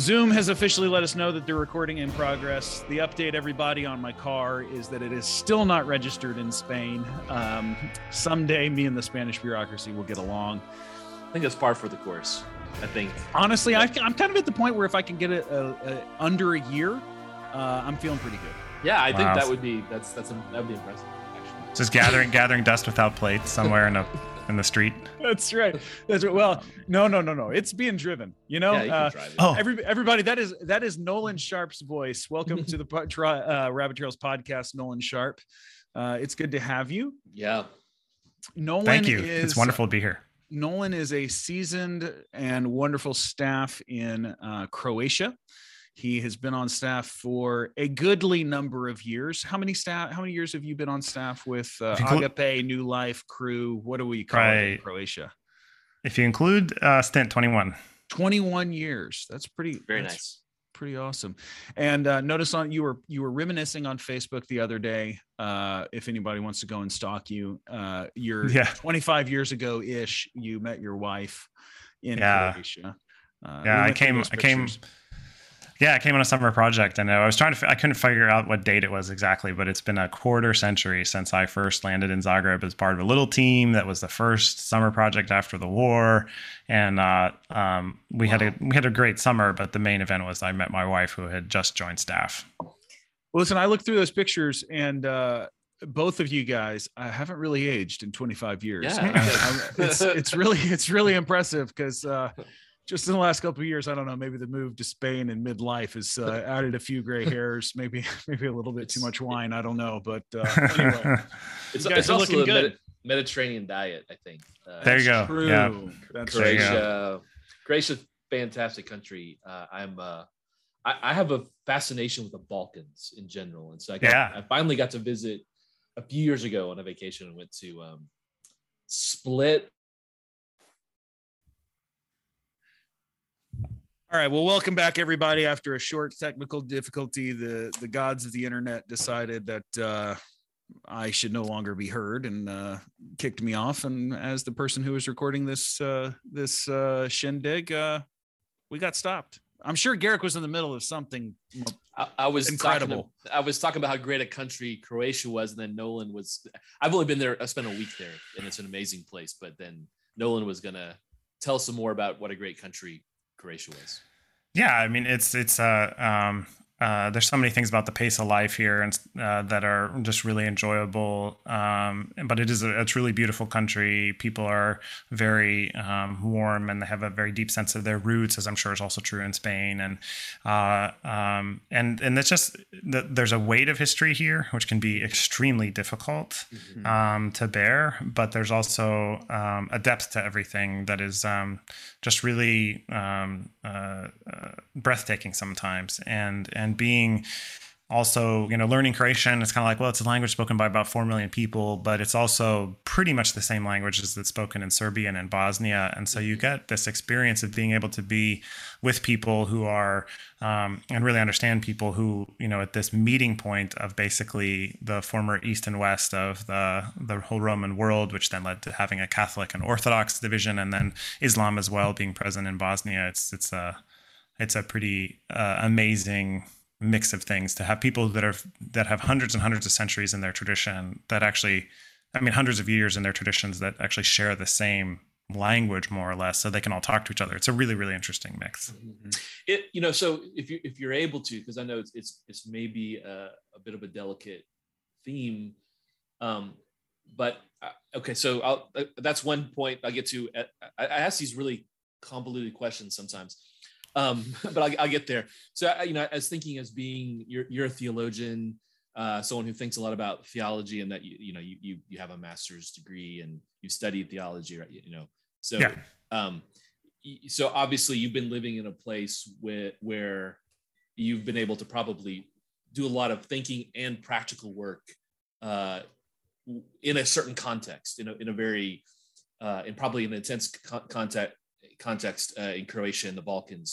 Zoom has officially let us know that they're recording in progress. The update, everybody, on my car is that it is still not registered in Spain. Um, someday, me and the Spanish bureaucracy will get along. I think it's par for the course. I think. Honestly, I, am kind of at the point where if I can get it a, a, under a year, uh, I'm feeling pretty good. Yeah, I wow. think that would be that's that's that would be impressive. Actually. Just gathering gathering dust without plates somewhere in a in the street. That's right. That's right. Well, no, no, no, no. It's being driven. You know. Yeah, you uh, oh, every, everybody. That is that is Nolan Sharp's voice. Welcome to the uh, Rabbit Trails podcast, Nolan Sharp. Uh, it's good to have you. Yeah. Nolan. Thank you. Is, it's wonderful to be here. Nolan is a seasoned and wonderful staff in uh, Croatia. He has been on staff for a goodly number of years. How many staff? How many years have you been on staff with uh, Agape, New Life, Crew? What do we call right. it in Croatia? If you include uh, stint, twenty-one. Twenty-one years. That's pretty. Very that's nice. Pretty awesome. And uh, notice on you were you were reminiscing on Facebook the other day. Uh, if anybody wants to go and stalk you, uh, you're yeah. 25 years ago ish. You met your wife in yeah. Croatia. Uh, yeah, I came. I came. Yeah, I came on a summer project, and I was trying to. I couldn't figure out what date it was exactly, but it's been a quarter century since I first landed in Zagreb as part of a little team that was the first summer project after the war, and uh, um, we wow. had a we had a great summer. But the main event was I met my wife, who had just joined staff. Well, listen, I looked through those pictures, and uh, both of you guys I haven't really aged in 25 years. Yeah, it's it's really it's really impressive because. Uh, just in the last couple of years, I don't know, maybe the move to Spain in midlife has uh, added a few gray hairs, maybe maybe a little bit too much wine. I don't know, but uh, anyway, it's, it's also looking good. Mediterranean diet, I think. Uh, there you go. True. Yeah. That's Croatia. Croatia, fantastic country. Uh, I'm. Uh, I, I, have a fascination with the Balkans in general, and so I, got, yeah. I finally got to visit a few years ago on a vacation and went to um, Split, All right. Well, welcome back, everybody. After a short technical difficulty, the the gods of the internet decided that uh, I should no longer be heard and uh, kicked me off. And as the person who was recording this uh, this uh, shindig, uh, we got stopped. I'm sure Garrick was in the middle of something. I, I was incredible. Talking, I was talking about how great a country Croatia was, and then Nolan was. I've only been there. I spent a week there, and it's an amazing place. But then Nolan was gonna tell some more about what a great country Croatia was. Yeah, I mean it's it's a um uh, there's so many things about the pace of life here and uh, that are just really enjoyable. Um, but it is a, a, truly beautiful country. People are very um, warm and they have a very deep sense of their roots, as I'm sure is also true in Spain. And uh, um, and and it's just that there's a weight of history here, which can be extremely difficult mm-hmm. Um, to bear. But there's also um, a depth to everything that is um, just really uh, uh, breathtaking sometimes. And and and being also you know learning croatian it's kind of like well it's a language spoken by about 4 million people but it's also pretty much the same language as that's spoken in serbian and bosnia. And so you get this experience of being able to be with people who are um, and really understand people who you know at this meeting point of basically the former east and west of the the whole roman world which then led to having a catholic and orthodox division and then islam as well being present in bosnia. It's it's a it's a pretty uh, amazing mix of things to have people that are that have hundreds and hundreds of centuries in their tradition that actually i mean hundreds of years in their traditions that actually share the same language more or less so they can all talk to each other. It's a really really interesting mix. Mm-hmm. it you know so if you if you're able to because i know it's it's, it's maybe a, a, bit of a delicate theme um but uh, okay so I'll, uh, that's one point i get to uh, I, I ask these really convoluted questions sometimes um, but I'll, I'll, get there. So, you know, as thinking as being you're, you're a theologian, uh, someone who thinks a lot about theology, and that you you know you you, you have a master's degree and you studied theology, right? You know, so yeah. um, so obviously you've been living in a place where where you've been able to probably do a lot of thinking and practical work uh, in a certain context, in a in a very uh, in probably an intense con- context context uh, in Croatia and the Balkans,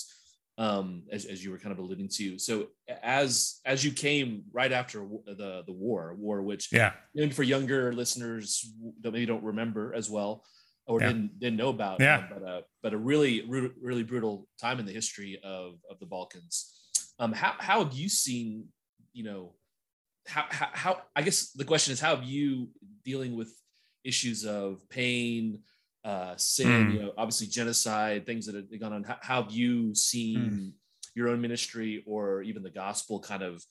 um, as, as you were kind of alluding to. So as as you came right after the the war, war which yeah, even for younger listeners that maybe don't remember as well, or Yeah. didn't didn't know about. Yeah. um, but uh, but a really really brutal time in the history of of the Balkans. Um, how how have you seen? You know, how how, how I guess the question is how have you dealing with issues of pain, uh, sin, Mm. you know, obviously genocide, things that have gone on. How, how have you seen your own ministry or even the gospel kind of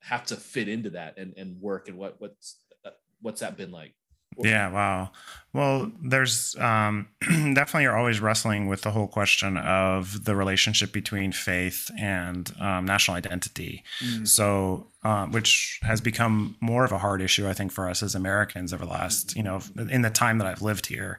have to fit into that and, and work and what what's uh, what's that been like? Yeah, wow. Well, there's um, definitely you're always wrestling with the whole question of the relationship between faith and um, national identity. Mm. So, uh, which has become more of a hard issue, I think, for us as Americans over the last, you know, in the time that I've lived here.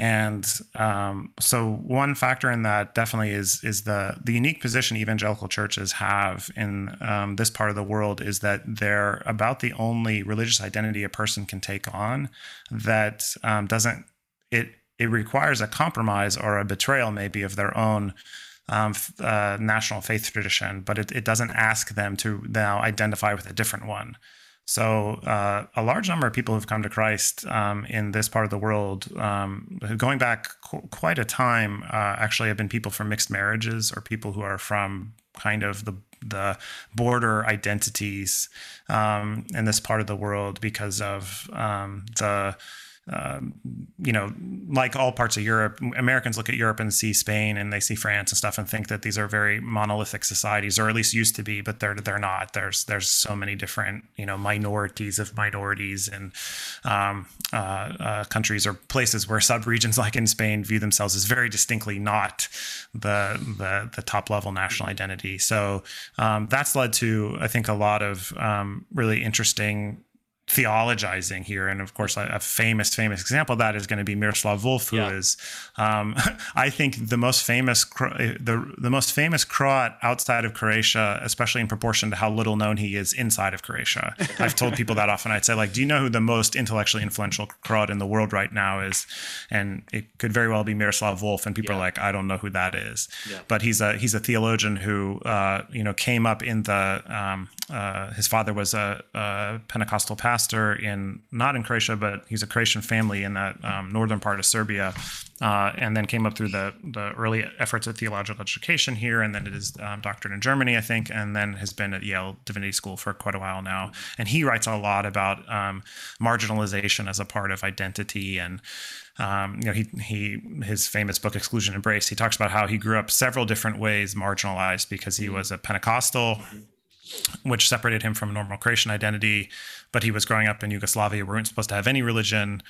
And um, so, one factor in that definitely is is the the unique position evangelical churches have in um, this part of the world is that they're about the only religious identity a person can take on that um, doesn't it it requires a compromise or a betrayal maybe of their own um, uh, national faith tradition, but it, it doesn't ask them to now identify with a different one. So uh, a large number of people who've come to Christ um, in this part of the world, um, going back qu- quite a time, uh, actually have been people from mixed marriages or people who are from kind of the the border identities um, in this part of the world because of um, the um, you know, like all parts of Europe, Americans look at Europe and see Spain and they see France and stuff and think that these are very monolithic societies, or at least used to be, but they're they're not. There's there's so many different you know minorities of minorities and um, uh, uh, countries or places where subregions like in Spain view themselves as very distinctly not the the, the top level national identity. So um, that's led to I think a lot of um, really interesting theologizing here. And of course, a, famous, famous example of that is going to be Miroslav Volf, who is, Yeah. um, I think, the most famous, the the most famous Croat outside of Croatia, especially in proportion to how little known he is inside of Croatia. I've told people that often. I'd say, like, do you know who the most intellectually influential Croat in the world right now is? And it could very well be Miroslav Volf, and people Yeah. are like, I don't know who that is. Yeah. But he's a he's a theologian who uh, you know came up in the um, uh, his father was a, a Pentecostal pastor in not in Croatia, but he's a Croatian family in that um, northern part of Serbia, uh, and then came up through the the early efforts at theological education here, and then did his um, doctorate in Germany, I think, and then has been at Yale Divinity School for quite a while now. And he writes a lot about um, marginalization as a part of identity and um, you know, he he his famous book Exclusion Embrace. He talks about how he grew up several different ways marginalized because he was a Pentecostal, which separated him from a normal Croatian identity. But he was growing up in Yugoslavia, we weren't supposed to have any religion.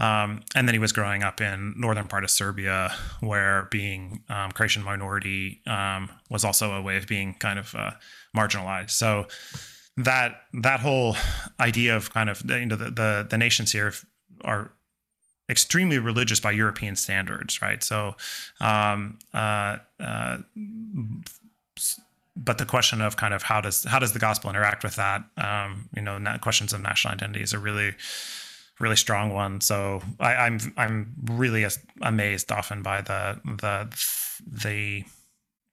Um, and then he was growing up in northern part of Serbia, where being um, Croatian minority um, was also a way of being kind of uh, marginalized. So that that whole idea of kind of you know the the, the nations here are extremely religious by European standards, right? So, um, uh, uh, but the question of kind of how does how does the gospel interact with that? Um, you know, questions of national identity is a really really strong one. So I, I'm I'm really amazed often by the the the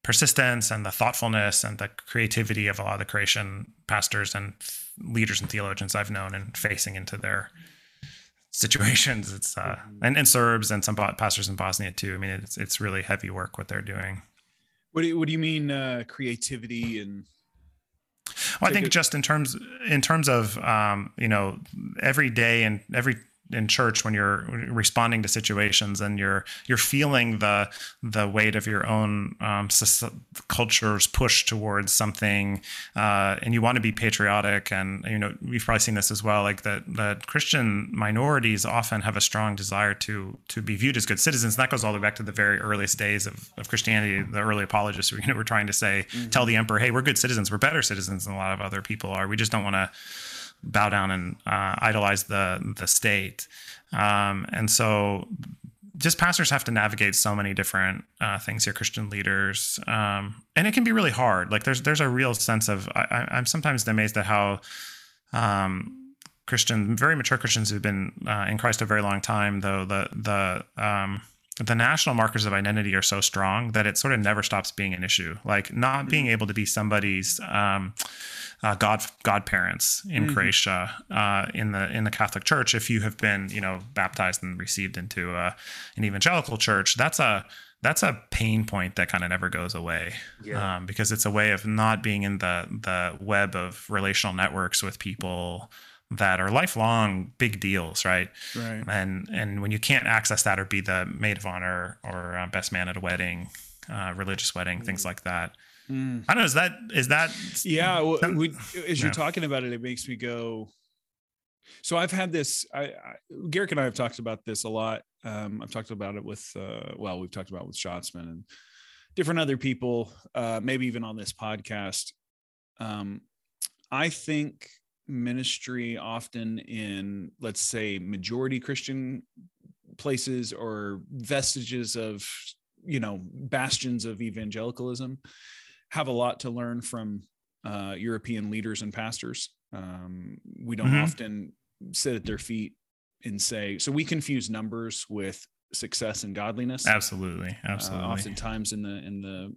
persistence and the thoughtfulness and the creativity of a lot of the Croatian pastors and leaders and theologians I've known and facing into their situations. It's uh, and, and Serbs and some pastors in Bosnia too. I mean, it's it's really heavy work what they're doing. What do you, what do you mean uh, creativity and Well, I think just in terms in terms of um, you know every day and every in church when you're responding to situations and you're you're feeling the the weight of your own um, culture's push towards something uh, and you want to be patriotic and you know we've probably seen this as well like that that Christian minorities often have a strong desire to to be viewed as good citizens. And that goes all the way back to the very earliest days of, of Christianity the early apologists were, you know, were trying to say tell the emperor hey we're good citizens. We're better citizens than a lot of other people are. We just don't want to bow down and uh, idolize the the state. Um, and so, just pastors have to navigate so many different uh, things here. Christian leaders, um, and it can be really hard. Like there's there's a real sense of I, I'm sometimes amazed at how. Um, Christian, very mature Christians who've been uh, in Christ a very long time, though the the um, the national markers of identity are so strong that it sort of never stops being an issue. Like not being able to be somebody's um, uh, god godparents in mm-hmm. Croatia uh, in the in the Catholic Church. If you have been you know baptized and received into a, uh, an evangelical church, that's a that's a pain point that kind of never goes away yeah. um, because it's a way of not being in the the web of relational networks with people that are lifelong big deals, right? Right. And and when you can't access that or be the maid of honor or uh, best man at a wedding, uh, religious wedding, mm. things like that. Mm. I don't know. Is that is that? Yeah. Well, we, as you're yeah. talking about it, it makes me go. So I've had this. I, I Garrick and I have talked about this a lot. Um, I've talked about it with. Uh, well, we've talked about it with Schatzman and different other people. Uh, maybe even on this podcast. Um, I think ministry often in let's say majority christian places or vestiges of you know bastions of evangelicalism have a lot to learn from uh, european leaders and pastors. Um, we don't mm-hmm. often sit at their feet and say so we confuse numbers with success and godliness. Absolutely uh, absolutely. uh, oftentimes in the in the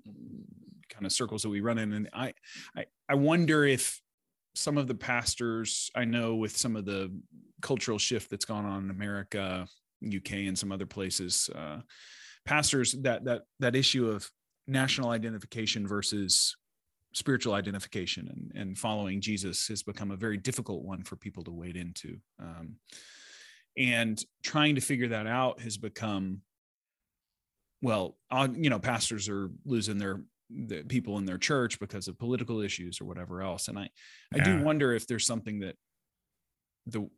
kind of circles that we run in. And I, I i wonder if some of the pastors I know with some of the cultural shift that's gone on in America, UK, and some other places, uh, pastors that that that issue of national identification versus spiritual identification and, and following Jesus has become a very difficult one for people to wade into. Um, and trying to figure that out has become well, uh, you know, pastors are losing their the people in their church because of political issues or whatever else. And I, I do wonder if there's something that the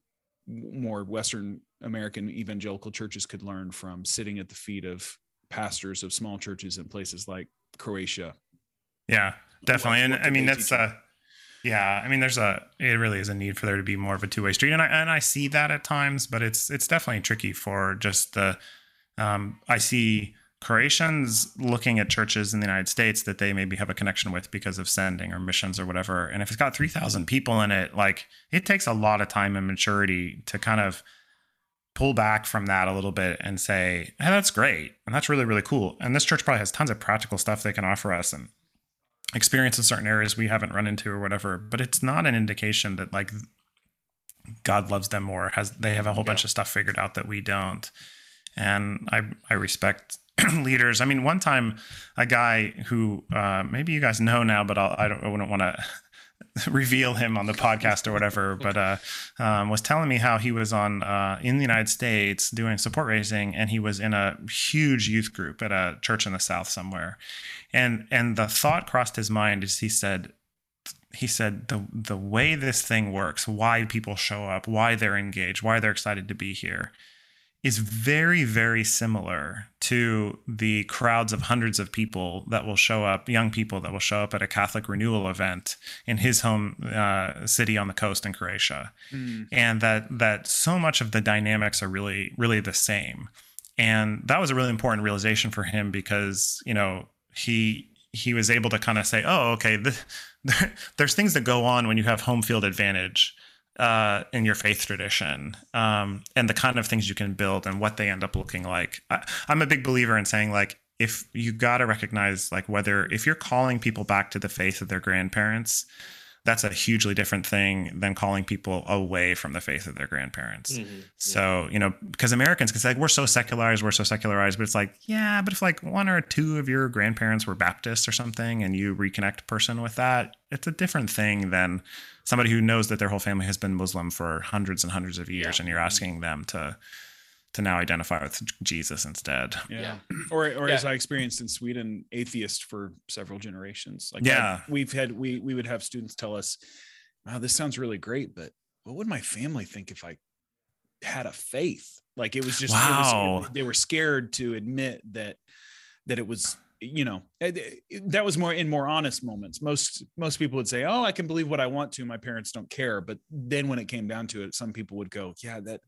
more Western American evangelical churches could learn from sitting at the feet of pastors of small churches in places like Croatia. Yeah, definitely. What, what and I mean, that's, uh, yeah, I mean, there's a, it really is a need for there to be more of a two way street. And I, and I see that at times, but it's, it's definitely tricky for just the, um, I see, Croatians looking at churches in the United States that they maybe have a connection with because of sending or missions or whatever. And if it's got 3,000 people in it, like it takes a lot of time and maturity to kind of pull back from that a little bit and say, hey, that's great. And that's really, really cool. And this church probably has tons of practical stuff they can offer us and experience in certain areas we haven't run into or whatever. But it's not an indication that like God loves them more, has they have a whole yeah. bunch of stuff figured out that we don't. And I I respect leaders. I mean, one time, a guy who uh, maybe you guys know now, but I'll, I don't, I wouldn't want to reveal him on the podcast or whatever, but uh, um, was telling me how he was on uh, in the United States doing support raising, and he was in a huge youth group at a church in the South somewhere, and and the thought crossed his mind as he said. He said the the way this thing works, why people show up, why they're engaged, why they're excited to be here, is very, very similar to the crowds of hundreds of people that will show up, young people that will show up at a Catholic renewal event in his home uh, city on the coast in Croatia, mm. and that that so much of the dynamics are really, really the same. And that was a really important realization for him because you know he he was able to kind of say, oh, okay, the, there's things that go on when you have home field advantage uh, in your faith tradition um, and the kind of things you can build and what they end up looking like. I, I'm a big believer in saying like if you got to recognize like whether if you're calling people back to the faith of their grandparents that's a hugely different thing than calling people away from the faith of their grandparents. Mm-hmm. So, you know, because Americans can say, like, we're so secularized, we're so secularized, but it's like, yeah, but if like one or two of your grandparents were Baptists or something and you reconnect a person with that, it's a different thing than somebody who knows that their whole family has been Muslim for hundreds and hundreds of years yeah. and you're asking them to to now identify with Jesus instead. Yeah. yeah. Or or yeah. as I experienced in Sweden, atheist for several generations. Like yeah, I, we've had we we would have students tell us, "Wow, this sounds really great, but what would my family think if I had a faith?" Like it was just wow. Was, they were scared to admit that that it was you know that was more in more honest moments most most people would say oh i can believe what i want to my parents don't care but then when it came down to it some people would go yeah that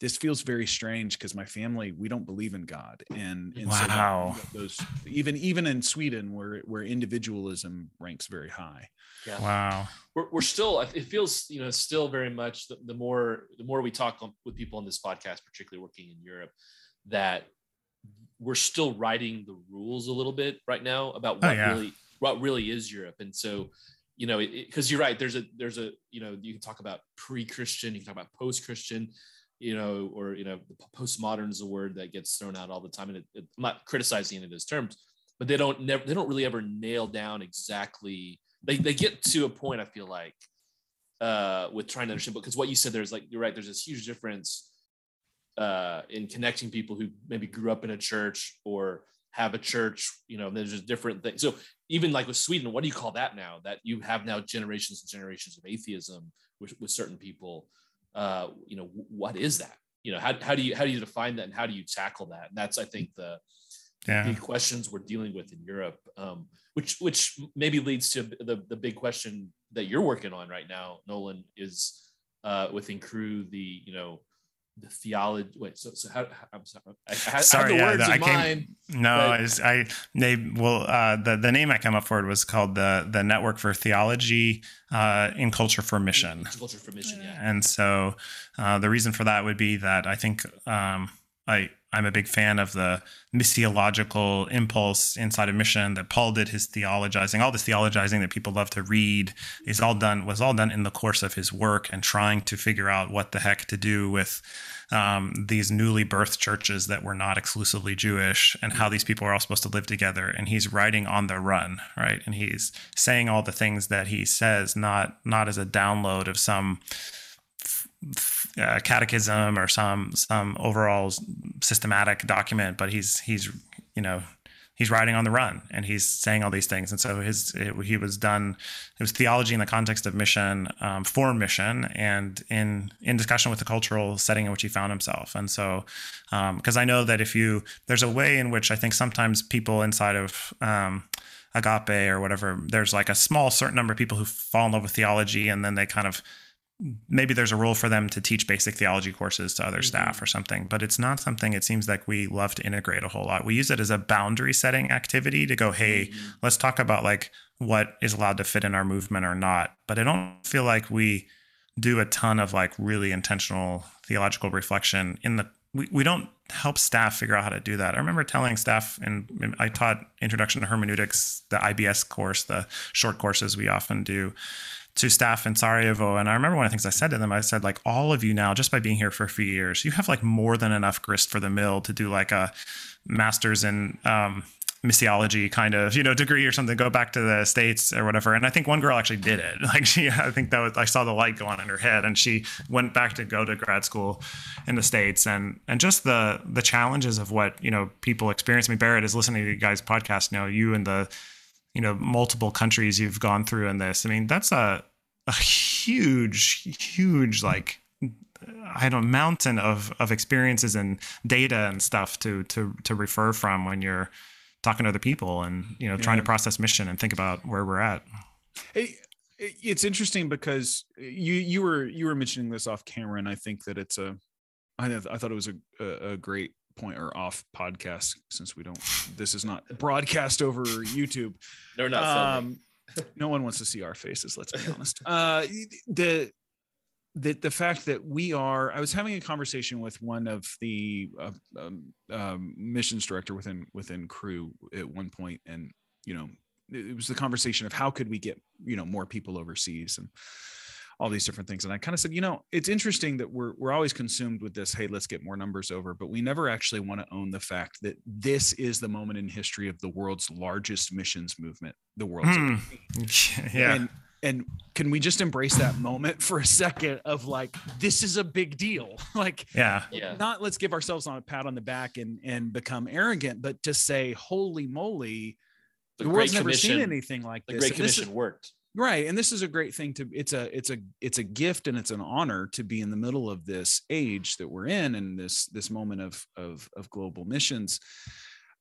this feels very strange because my family we don't believe in God, and, and wow, so those even even in Sweden where where individualism ranks very high. Yeah. Wow. We're, we're still it feels you know still very much the, the more the more we talk with people on this podcast, particularly working in Europe, that we're still writing the rules a little bit right now about oh, what oh, yeah. really what really is Europe, and so you know, because you're right. There's a there's a you know you can talk about pre-Christian, you can talk about post-Christian, you know, or you know, the postmodern is a word that gets thrown out all the time, and it, it, I'm not criticizing any of those terms, but they don't never they don't really ever nail down exactly. They they get to a point. I feel like uh, with trying to understand, because what you said there's like you're right. There's this huge difference uh, in connecting people who maybe grew up in a church or have a church. You know, there's just different things. So even like with Sweden, what do you call that now? That you have now generations and generations of atheism with, with certain people. Uh, you know, what is that? You know, how, how do you how do you define that and how do you tackle that? And that's I think the yeah. big questions we're dealing with in Europe, um, which which maybe leads to the the big question that you're working on right now, Nolan, is uh, within crew the you know the theology. Wait, so so how? I'm sorry. I, I, sorry, I yeah, I came, mind, no, but, I, I they well uh, the the name I came up for it was called the the Network for Theology uh, in Culture for Mission. Culture for Mission, yeah. And so uh, the reason for that would be that I think um, I I'm a big fan of the missiological impulse inside of mission that Paul did his theologizing. All this theologizing that people love to read is all done was all done in the course of his work and trying to figure out what the heck to do with um, these newly birthed churches that were not exclusively Jewish and how these people are all supposed to live together. And he's writing on the run, right? And he's saying all the things that he says, not not as a download of some uh, catechism or some some overall systematic document, but he's he's you know he's riding on the run and he's saying all these things. And so his it, he was done. It was theology in the context of mission, um, for mission, and in in discussion with the cultural setting in which he found himself. And so, because um, I know that if you there's a way in which I think sometimes people inside of um, agape or whatever, there's like a small certain number of people who fall in love with theology and then they kind of maybe there's a role for them to teach basic theology courses to other mm-hmm. staff or something, but it's not something it seems like we love to integrate a whole lot. We use it as a boundary setting activity to go, hey, mm-hmm. let's talk about like what is allowed to fit in our movement or not. But I don't feel like we do a ton of like really intentional theological reflection in the we, we don't help staff figure out how to do that. I remember telling staff, and I taught Introduction to Hermeneutics, the IBS course, the short courses we often do to staff in Sarajevo. And I remember one of the things I said to them, I said, like, all of you now, just by being here for a few years, you have like more than enough grist for the mill to do like a master's in um, missiology kind of, you know, degree or something, go back to the States or whatever. And I think one girl actually did it. Like she, I think that was, I saw the light go on in her head and she went back to go to grad school in the States and, and just the, the challenges of what, you know, people experience. I mean, Barrett is listening to you guys podcast, you know, you and the, you know multiple countries you've gone through in this i mean that's a a huge huge like I don't know, mountain of of experiences and data and stuff to to to refer from when you're talking to other people and you know yeah. trying to process mission and think about where we're at. Hey, it's interesting because you you were you were mentioning this off camera, and I think that it's a I I thought it was a a, a great point or off podcast since we don't this is not broadcast over YouTube. No, not um, no one wants to see our faces, let's be honest. Uh the the the fact that we are I was having a conversation with one of the uh, um, um, missions director within within crew at one point and you know it was the conversation of how could we get you know more people overseas and all these different things. And I kind of said, you know, it's interesting that we're we're always consumed with this, hey, let's get more numbers over, but we never actually want to own the fact that this is the moment in history of the world's largest missions movement, the world's hmm. yeah. And, and can we just embrace that moment for a second of like this is a big deal like yeah yeah not let's give ourselves on a pat on the back and and become arrogant but to say holy moly the, the world's never seen anything like the this. Great Commission is, worked right and this is a great thing to it's a it's a it's a gift and it's an honor to be in the middle of this age that we're in and this this moment of of of global missions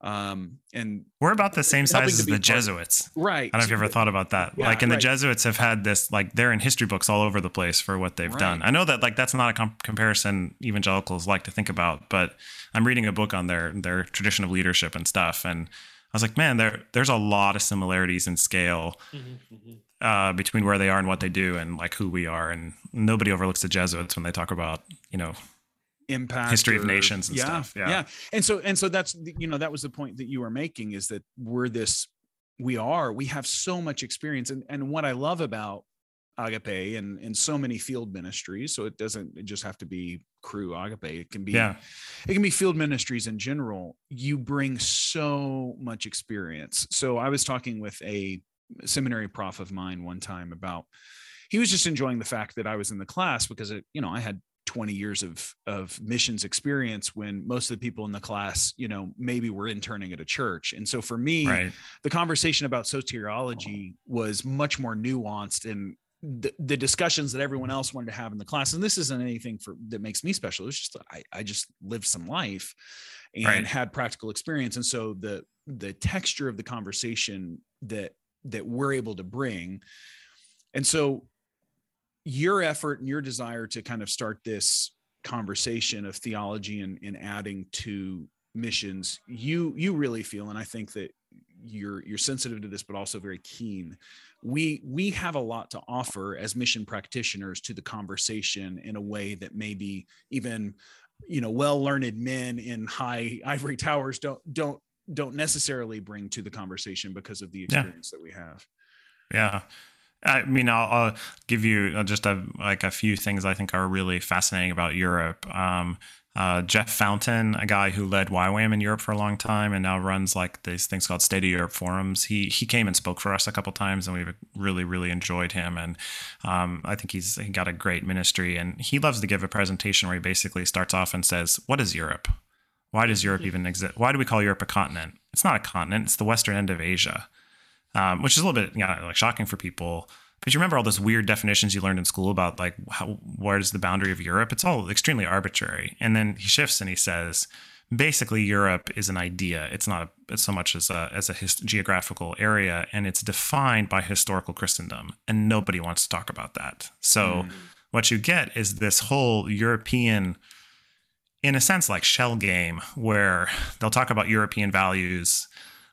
um and we're about the same size as the jesuits. Right. I don't know if you ever thought about that. Yeah, like and right. the jesuits have had this like they're in history books all over the place for what they've right. done i know that like that's not a comp- comparison evangelicals like to think about but i'm reading a book on their their tradition of leadership and stuff and i was like man there there's a lot of similarities in scale mm-hmm, mm-hmm uh, between where they are and what they do and like who we are. And nobody overlooks the Jesuits when they talk about, you know, impact history or, of nations and yeah, stuff. Yeah. Yeah. And so, and so that's, you know, that was the point that you were making is that we're this we are we have so much experience and and what i love about agape and and so many field ministries so it doesn't just have to be crew agape it can be yeah it can be field ministries in general you bring so much experience so i was talking with a seminary prof of mine one time about he was just enjoying the fact that i was in the class because it you know i had 20 years of of missions experience when most of the people in the class you know maybe were interning at a church. And so for me right. the conversation about soteriology was much more nuanced and the, the discussions that everyone else wanted to have in the class and this isn't anything for that makes me special it's just i, I just lived some life and Right. had practical experience. And so the the texture of the conversation that that we're able to bring. And so your effort and your desire to kind of start this conversation of theology and, and adding to missions you you really feel and i think that you're you're sensitive to this but also very keen. We we have a lot to offer as mission practitioners to the conversation in a way that maybe even you know well learned men in high ivory towers don't don't don't necessarily bring to the conversation because of the Yeah. experience that we have Yeah. I mean, I'll, I'll give you uh, just a, like a few things I think are really fascinating about Europe. Um, uh, Jeff Fountain, a guy who led YWAM in Europe for a long time and now runs like these things called State of Europe forums. He he came and spoke for us a couple times, and we've really really enjoyed him. And um, I think he's he got a great ministry, and he loves to give a presentation where he basically starts off and says, "What is Europe? Why does Europe even exist? Why do we call Europe a continent? It's not a continent. It's the western end of Asia." um, which is a little bit you know, like shocking for people. But you remember all those weird definitions you learned in school about like how where's the boundary of Europe? It's all extremely arbitrary. And then he shifts and he says, basically Europe is an idea. It's not a, it's so much as a as a his, geographical area, and it's defined by historical Christendom, and nobody wants to talk about that. So what you get is this whole European in a sense like shell game where they'll talk about European values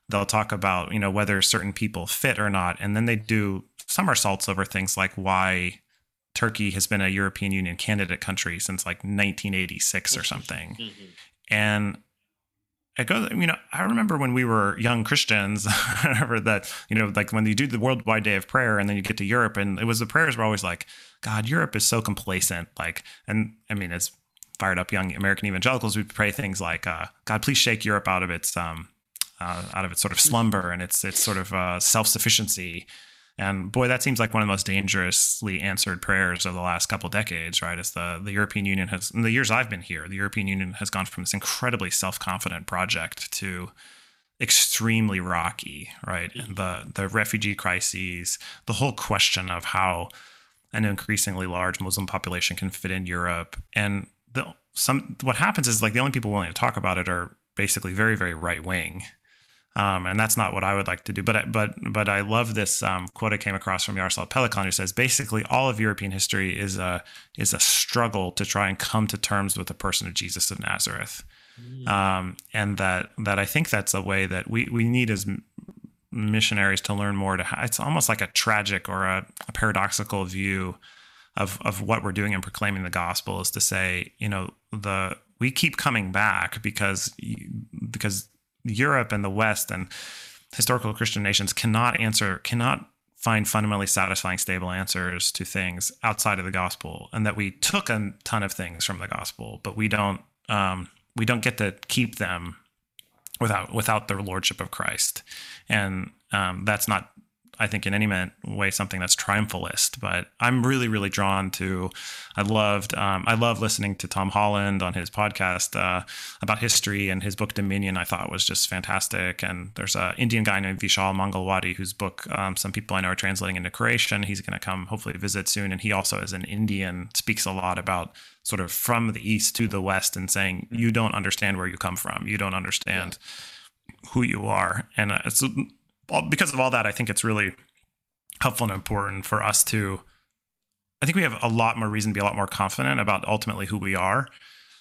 they'll talk about you know whether certain people fit or not and then they do somersaults over things like why turkey has been a european union candidate country since like 1986 or something Mhm. and it goes you know i remember when we were young christians i remember that you know like when you do the worldwide day of prayer and then you get to europe and it was the prayers were always like god europe is so complacent like and i mean as fired up young american evangelicals we pray things like uh, god please shake europe out of its um uh, out of its sort of slumber and its its sort of uh, self-sufficiency. And boy that seems like one of the most dangerously answered prayers of the last couple decades right? As the the european union has in the years i've been here the european union has gone from this incredibly self-confident project to extremely rocky right? And the the refugee crises the whole question of how an increasingly large muslim population can fit in europe. And the some what happens is like the only people willing to talk about it are basically very very right wing um, and that's not what I would like to do. But I, but but I love this um, quote I came across from Jaroslav Pelikan, who says basically all of European history is a is a struggle to try and come to terms with the person of Jesus of Nazareth, um, and that that I think that's a way that we we need as missionaries to learn more. To ha- it's almost like a tragic or a, a paradoxical view of of what we're doing in proclaiming the gospel is to say, you know, the we keep coming back because because Europe and the West and historical Christian nations cannot answer, cannot find fundamentally satisfying, stable answers to things outside of the gospel, and that we took a ton of things from the gospel, but we don't um, we don't get to keep them without without the lordship of Christ, and um, that's not. I think in any way something that's triumphalist, but I'm really, really drawn to. I loved, um, I love listening to Tom Holland on his podcast uh, about history and his book Dominion. I thought was just fantastic. And there's an Indian guy named Vishal Mangalwadi whose book um, some people I know are translating into Croatian. He's going to come hopefully visit soon, and he also, as an Indian, speaks a lot about sort of from the east to the west and saying you don't understand where you come from, you don't understand who you are, and uh, it's because of all that, I think it's really helpful and important for us to. I think we have a lot more reason to be a lot more confident about ultimately who we are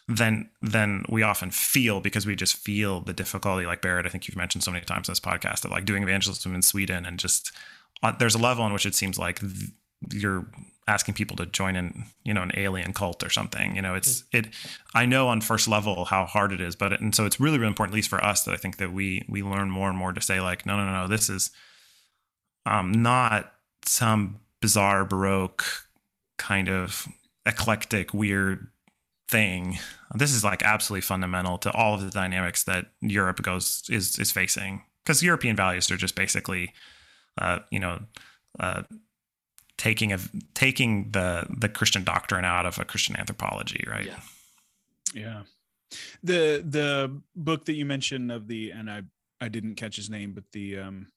than than we often feel because we just feel the difficulty. Like Barrett, I think you've mentioned so many times in this podcast of like doing evangelism in Sweden and just uh, there's a level in which it seems like th- you're asking people to join in you know an alien cult or something you know it's it i know on first level how hard it is but and so it's really really important at least for us that i think that we we learn more and more to say like no no no no this is um, not some bizarre baroque kind of eclectic weird thing. This is like absolutely fundamental to all of the dynamics that europe goes is is facing because european values are just basically uh, you know uh, taking of taking the the christian doctrine out of a christian anthropology right Yeah. Yeah. The the book that you mentioned of the and I I didn't catch his name, but the um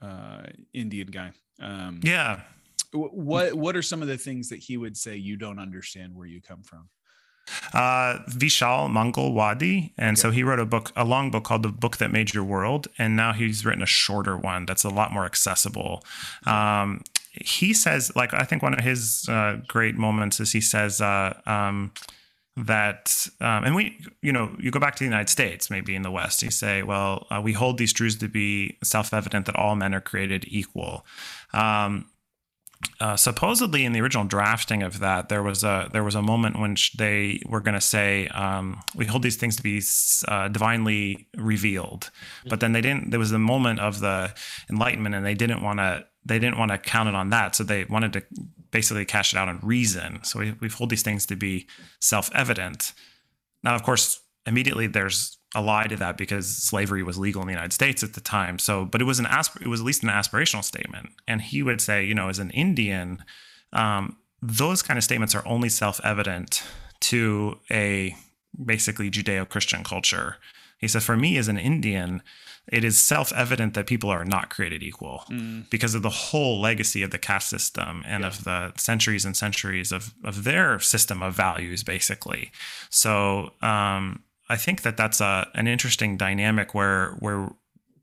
uh Indian guy. Um yeah what what are some of the things that he would say you don't understand where you come from? uh, Vishal Mangalwadi, and so he wrote a book, a long book called "The Book That Made Your World," and now he's written a shorter one that's a lot more accessible. Um, he says, like, I think one of his uh, great moments is he says uh, um, that, um, and we, you know, you go back to the United States, maybe in the West, you say, well, uh, we hold these truths to be self-evident that all men are created equal. Um, uh, supposedly in the original drafting of that there was a there was a moment when they were going to say um, we hold these things to be uh, divinely revealed but then they didn't there was a moment of the enlightenment and they didn't want to they didn't want to count it on that so they wanted to basically cash it out on reason so we, we hold these things to be self-evident now of course immediately there's a lie to that because slavery was legal in the United States at the time. So, but it was an asp- it was at least an aspirational statement. And he would say, you know, as an Indian, um, those kind of statements are only self-evident to a basically Judeo-Christian culture. He said, for me as an Indian, it is self-evident that people are not created equal because of the whole legacy of the caste system and of the centuries and centuries of, of their system of values, basically. So um, I think that that's a, an interesting dynamic where where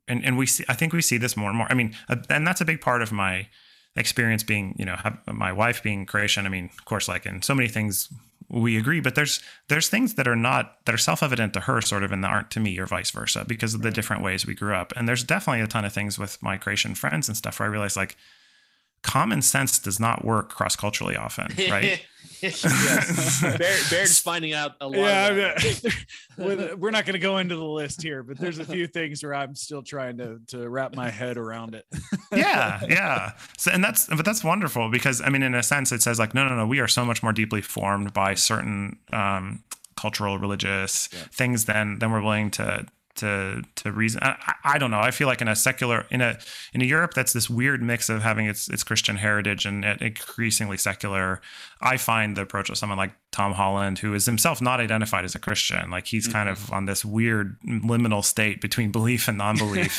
and, and we see I think we see this more and more. I mean, uh, and that's a big part of my experience being you know my wife being Croatian. I mean, of course, like in so many things we agree, but there's there's things that are not that are self evident to her, sort of, and that aren't to me, or vice versa, because of the different ways we grew up. And there's definitely a ton of things with my Croatian friends and stuff where I realize like common sense does not work cross culturally often, right? yes. Baird, Baird's finding out a lot. Yeah, of that. mean, with- we're not going to go into the list here, but there's a few things where I'm still trying to to wrap my head around it. yeah yeah so and that's but that's wonderful because i mean in a sense it says like no no no we are so much more deeply formed by certain um cultural religious Yeah. things than than we're willing to to to reason I, I don't know. I feel like in a secular in a in a europe that's this weird mix of having its its christian heritage and increasingly secular i find the approach of someone like tom holland who is himself not identified as a christian. Like he's kind of on this weird liminal state between belief and non-belief.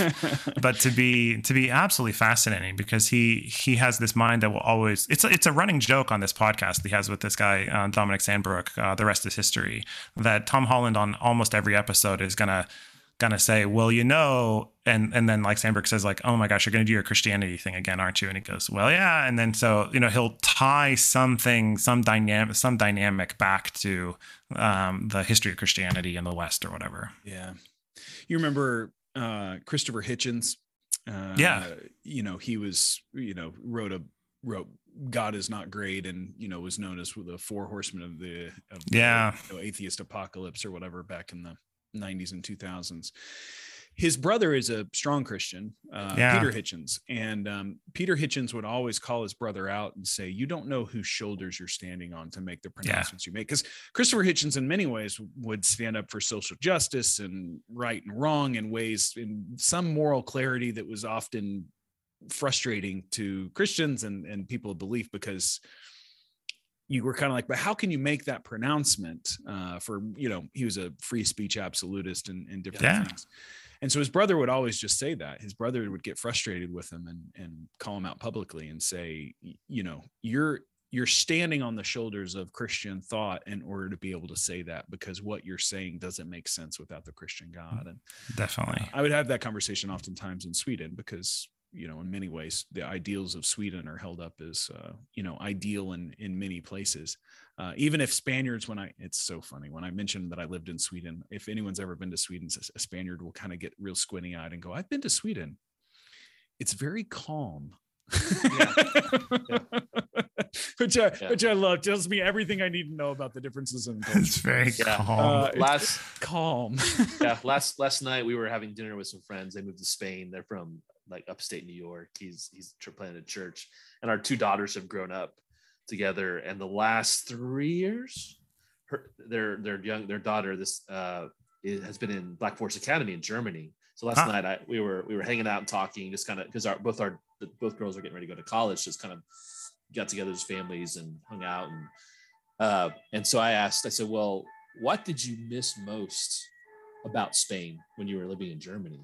But to be to be absolutely fascinating because he he has this mind that will always it's a, it's a running joke on this podcast he has with this guy uh, Dominic Sandbrook uh, the rest is history that Tom Holland on almost every episode is gonna gonna say well you know and and then like Sandbrook says like oh my gosh you're gonna do your Christianity thing again aren't you and he goes well yeah and then so you know he'll tie something some dynamic some dynamic back to um, the history of Christianity in the West or whatever Yeah. You remember uh Christopher Hitchens? Uh Yeah. you know, he was, you know, wrote a wrote God is not great and you know was known as the four horsemen of the of the, Yeah. you know, atheist apocalypse or whatever back in the 90s and 2000s. His brother is a strong Christian, uh, Yeah. Peter Hitchens, and um, Peter Hitchens would always call his brother out and say, "You don't know whose shoulders you're standing on to make the pronouncements you make." Because Christopher Hitchens, in many ways, would stand up for social justice and right and wrong in ways in some moral clarity that was often frustrating to Christians and and people of belief because you were kind of like, but how can you make that pronouncement uh, for you know he was a free speech absolutist and, and different Yeah. things. And so his brother would always just say that his brother would get frustrated with him and and call him out publicly and say, you know, you're you're standing on the shoulders of Christian thought in order to be able to say that because what you're saying doesn't make sense without the Christian God. And definitely I would have that conversation oftentimes in Sweden because you know in many ways the ideals of Sweden are held up as uh, you know ideal in in many places. Uh, even if Spaniards, when I it's so funny when I mentioned that I lived in Sweden, if anyone's ever been to Sweden, a Spaniard will kind of get real squinty eyed and go, "I've been to Sweden. It's very calm." yeah which I Yeah. which I love tells me everything I need to know about the differences in culture. it's very Yeah. calm Uh, it's last calm. yeah last last night we were having dinner with some friends they moved to spain they're from like upstate New York. He's he's planning a church, and our two daughters have grown up together. And the last three years, her their their young their daughter this uh has been in Black Forest Academy in Germany. So last huh. night I we were we were hanging out and talking, just kind of because our both our both girls are getting ready to go to college, just kind of got together as families and hung out and uh, and so I asked, I said, well, what did you miss most about Spain when you were living in Germany?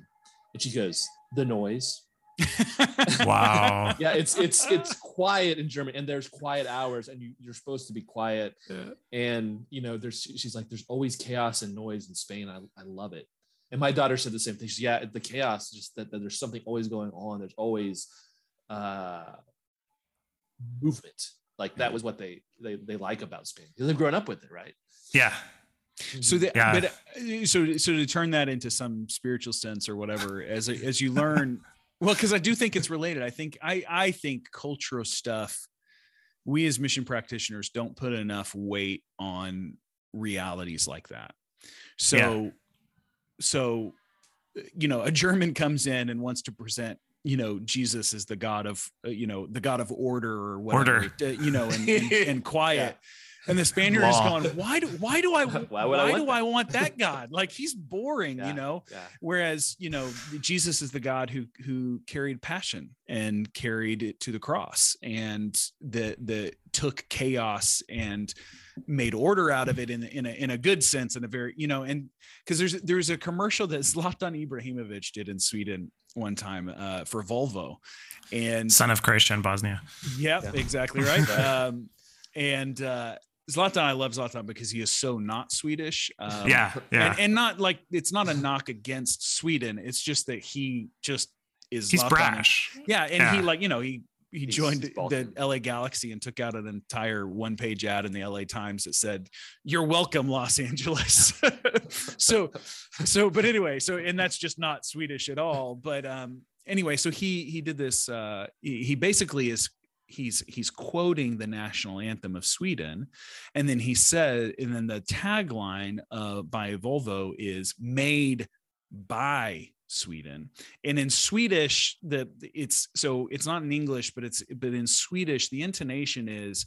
And she goes, the noise. wow. yeah, it's it's it's quiet in Germany, and there's quiet hours, and you, you're supposed to be quiet. Yeah. And you know, there's she's like, there's always chaos and noise in Spain. I, I love it. And my daughter said the same thing. She's yeah, the chaos, just that, that there's something always going on. There's always uh movement. Like that was what they they they like about Spain. They've grown up with it, right? Yeah. So that, yeah. but uh, so so to turn that into some spiritual sense or whatever, as as you learn, well, because I do think it's related. I think I I think cultural stuff. We as mission practitioners don't put enough weight on realities like that. So, yeah. so you know, a German comes in and wants to present you know jesus is the god of uh, you know the god of order or whatever order. Uh, you know and, and, and quiet yeah. and the spaniard Law. is going why do why do i why, why I do i want that god like he's boring yeah. you know yeah. whereas you know jesus is the god who who carried passion and carried it to the cross and the the took chaos and made order out of it in, in a in a good sense and a very you know and because there's there's a commercial that Zlatan Ibrahimovic did in Sweden one time uh, for Volvo, and son of Croatia and Bosnia. Yep, yeah, exactly right. um, and uh, Zlatan, I love Zlatan because he is so not Swedish. Um, yeah, yeah, and, and, not like it's not a knock against Sweden. It's just that he just is. He's Zlatan. brash. Yeah, and yeah. he like you know he he joined the LA Galaxy and took out an entire one page ad in the LA Times that said, You're welcome, Los Angeles. so, so, but anyway, so, and that's just not Swedish at all. But um, anyway, so he, he did this, uh, he, he basically is, he's, he's quoting the national anthem of Sweden. And then he said, and then the tagline uh, by Volvo is made by Sweden. And in Swedish, the it's so it's not in English, but it's but in Swedish, the intonation is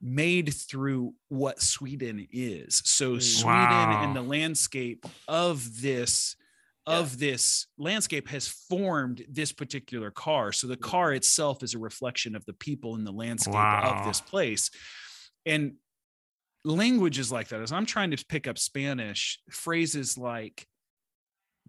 made through what Sweden is. So wow. Sweden and the landscape of this of yeah. this landscape has formed this particular car. So the car itself is a reflection of the people in the landscape wow. of this place. And languages like that, as I'm trying to pick up Spanish, phrases like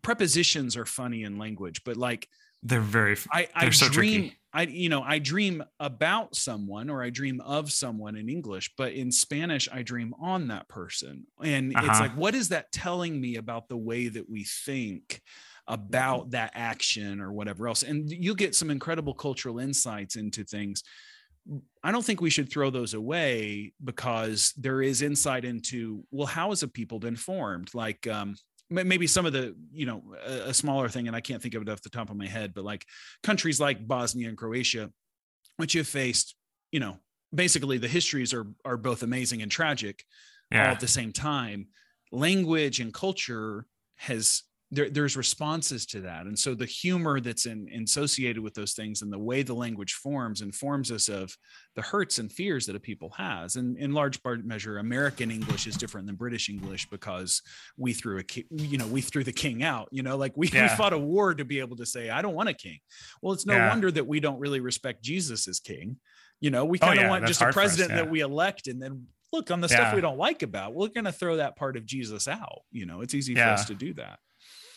prepositions are funny in language, but like they're very I, I so dream tricky. I you know I dream about someone or I dream of someone in English, but in Spanish I dream on that person. And uh-huh. it's like what is that telling me about the way that we think about that action or whatever else? And you'll get some incredible cultural insights into things. I don't think we should throw those away because there is insight into well, how has a people been formed? Like um, maybe some of the you know a, a, smaller thing and i can't think of it off the top of my head but like countries like bosnia and croatia which have faced you know basically the histories are are both amazing and tragic yeah. all at the same time language and culture has there, there's responses to that. And so the humor that's in, associated with those things and the way the language forms informs us of the hurts and fears that a people has. And in large part measure american english is different than british english because we threw a you know we threw the king out you know like we, yeah. we fought a war to be able to say i don't want a king. Well it's no yeah. wonder that we don't really respect jesus as king. You know we kind of oh, yeah, want just a president us, that we elect and then look on the stuff we don't like about we're going to throw that part of jesus out. You know it's easy for us to do that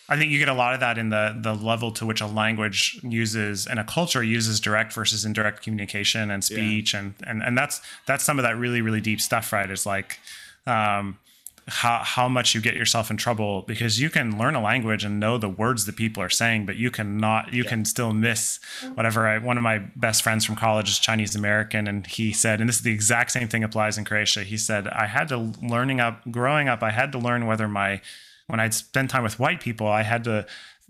I think you get a lot of that in the the level to which a language uses and a culture uses direct versus indirect communication and speech yeah. and and and that's that's some of that really really deep stuff, right? Is like um, how how much you get yourself in trouble because you can learn a language and know the words that people are saying, but you cannot you yeah. can still miss whatever. I, one of my best friends from college is Chinese American, and he said, and this is the exact same thing applies in Croatia. He said, I had to learning up growing up, I had to learn whether my when I'd spend time with white people, I had to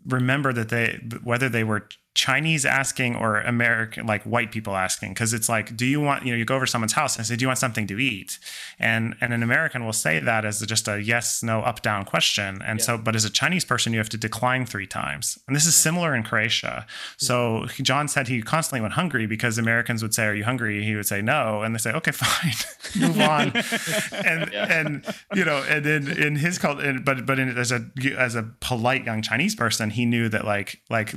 remember that they whether they were Chinese asking or American, like white people asking, because it's like, do you want, you know, you go over to someone's house and say, do you want something to eat? And and an American will say that as just a yes, no, up, down question. And yeah. so, but as a Chinese person, you have to decline three times. And this is similar in Croatia. So John said he constantly went hungry because Americans would say, are you hungry? He would say no. And they say, okay, fine, move on. and, yeah. and, you know, and in, in his culture, but, but in, as a, as a polite young Chinese person, he knew that like, like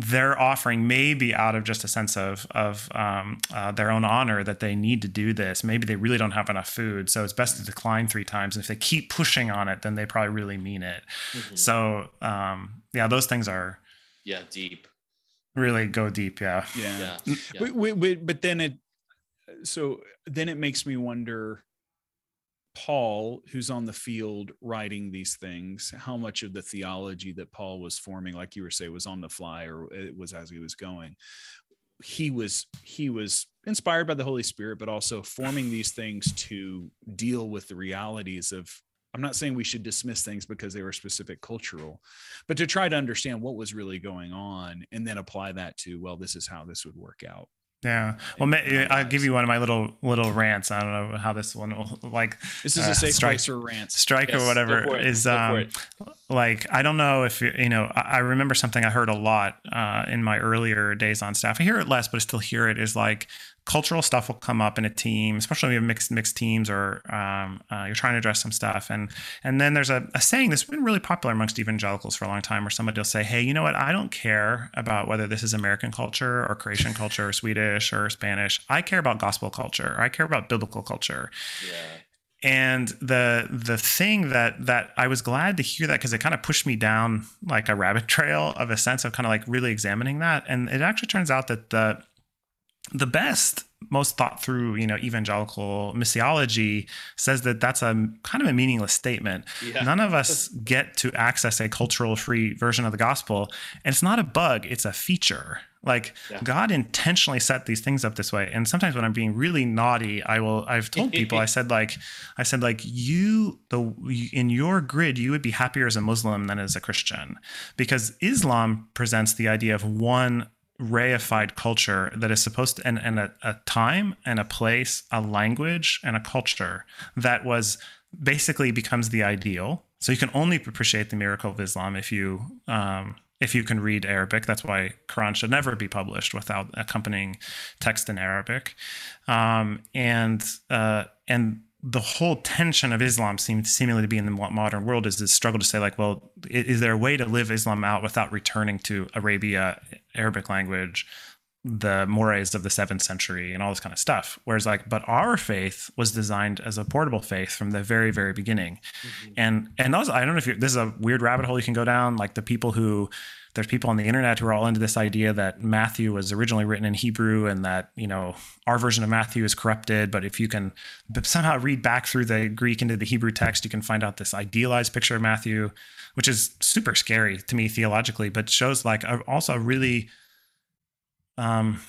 they're offering maybe out of just a sense of of um, uh, their own honor that they need to do this. Maybe they really don't have enough food, so it's best to decline three times. And if they keep pushing on it, then they probably really mean it. Mm-hmm. So um, yeah, those things are yeah deep. Really go deep, yeah. Yeah. yeah. yeah. But, but, but then it so then it makes me wonder Paul, who's on the field writing these things, how much of the theology that Paul was forming, like you were saying, was on the fly or it was as he was going. He was he was inspired by the Holy Spirit, but also forming these things to deal with the realities of. I'm not saying we should dismiss things because they were specific cultural, but to try to understand what was really going on and then apply that to, well, this is how this would work out. Yeah. Well, I'll give you one of my little little rants. I don't know how this one will like. This is uh, a safe strike, place for rants. Strike yes, or whatever is um like I don't know if you know. I remember something I heard a lot uh, in my earlier days on staff. I hear it less, but I still hear it. Is like cultural stuff will come up in a team, especially when you have mixed mixed teams or um, uh, you're trying to address some stuff. And and then there's a, a, saying that's been really popular amongst evangelicals for a long time, where somebody will say, "Hey, you know what? I don't care about whether this is American culture or Croatian culture or Swedish or Spanish. I care about gospel culture. I care about biblical culture." Yeah. And the the thing that that I was glad to hear that because it kind of pushed me down like a rabbit trail of a sense of kind of like really examining that. And it actually turns out that the the best most thought through you know evangelical missiology says that that's a kind of a meaningless statement yeah. none of us get to access a cultural free version of the gospel and it's not a bug it's a feature like yeah. god intentionally set these things up this way and sometimes when i'm being really naughty i will i've told people i said like i said like you the in your grid you would be happier as a muslim than as a christian because islam presents the idea of one reified culture that is supposed to and, and a, a time and a place a language and a culture that was basically becomes the ideal so you can only appreciate the miracle of islam if you um, if you can read Arabic. That's why Quran should never be published without accompanying text in Arabic. Um, and uh, and the whole tension of Islam seems seemingly to be in the modern world is this struggle to say like, well, is there a way to live Islam out without returning to Arabia, Arabic language, the mores of the seventh century, and all this kind of stuff? Whereas like, but our faith was designed as a portable faith from the very, very beginning, mm-hmm. and and also I don't know if this is a weird rabbit hole you can go down. Like the people who there's people on the internet who are all into this idea that Matthew was originally written in Hebrew and that, you know, our version of Matthew is corrupted. But if you can somehow read back through the Greek into the Hebrew text, you can find out this idealized picture of Matthew, which is super scary to me theologically, but shows like a, also a really um,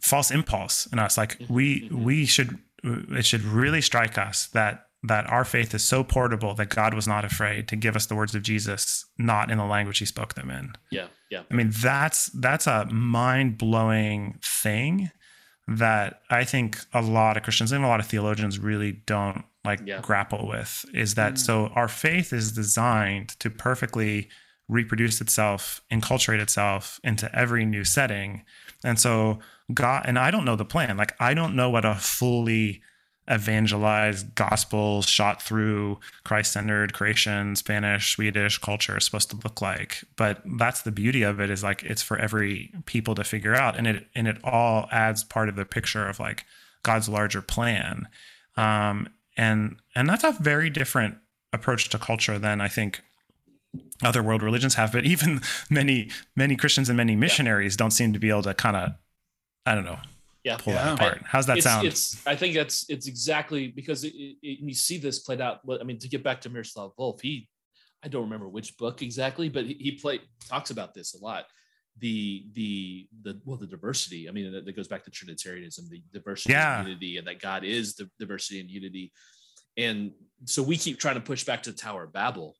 false impulse in us. Like we, mm-hmm. we should, it should really strike us that that our faith is so portable that God was not afraid to give us the words of Jesus, not in the language he spoke them in. Yeah. Yeah. I mean, that's that's a mind-blowing thing that I think a lot of Christians and a lot of theologians really don't like yeah. grapple with is that mm. so our faith is designed to perfectly reproduce itself, enculturate itself into every new setting. And so God and I don't know the plan. Like I don't know what a fully evangelized gospel shot through christ-centered creation spanish swedish culture is supposed to look like. But that's the beauty of it is like it's for every people to figure out. And it and it all adds part of the picture of like god's larger plan. Um and and that's a very different approach to culture than i think other world religions have. But even many many christians and many missionaries yeah. don't seem to be able to kind of i don't know yeah. pull yeah. that apart. How's that it's, sound? It's, I think that's it's exactly because it, it, you see this played out. I mean, to get back to Miroslav Volf, he I don't remember which book exactly, but he, he played talks about this a lot. The the the well the diversity. I mean, that, that goes back to Trinitarianism, the diversity yeah. and unity, and that God is the diversity and unity. And so we keep trying to push back to the Tower of Babel,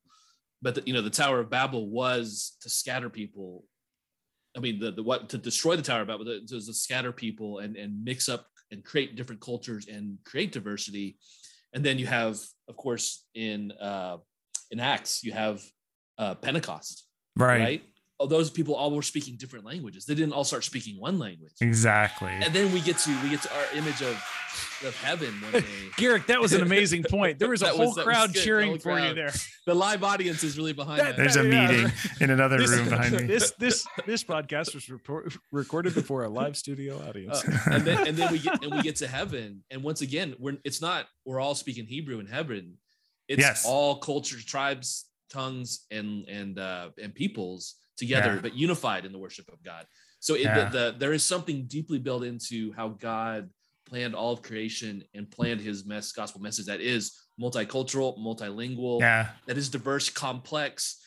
but the, you know the Tower of Babel was to scatter people I mean, the, the what to destroy the Tower of Babel, to, to scatter people and and mix up and create different cultures and create diversity. And then you have, of course, in uh, in Acts, you have uh, Pentecost, right. right? Oh, those people all were speaking different languages. They didn't all start speaking one language. Exactly. And then we get to we get to our image of of heaven one day. Garrick, that was an amazing point. There was a whole was- crowd cheering Whole for you there. The live audience is really behind That- that. There's a Yeah. meeting in another This, room behind me. this this this podcast was report, recorded before a live studio audience. Uh, and then and then we get and we get to heaven, and once again, we're it's not we're all speaking Hebrew in heaven. It's Yes. all cultures, tribes, tongues, and and uh, and peoples together, Yeah. but unified in the worship of God. So it, Yeah. the, the there is something deeply built into how God planned all of creation and planned His mess gospel message that is multicultural, multilingual, yeah. that is diverse, complex,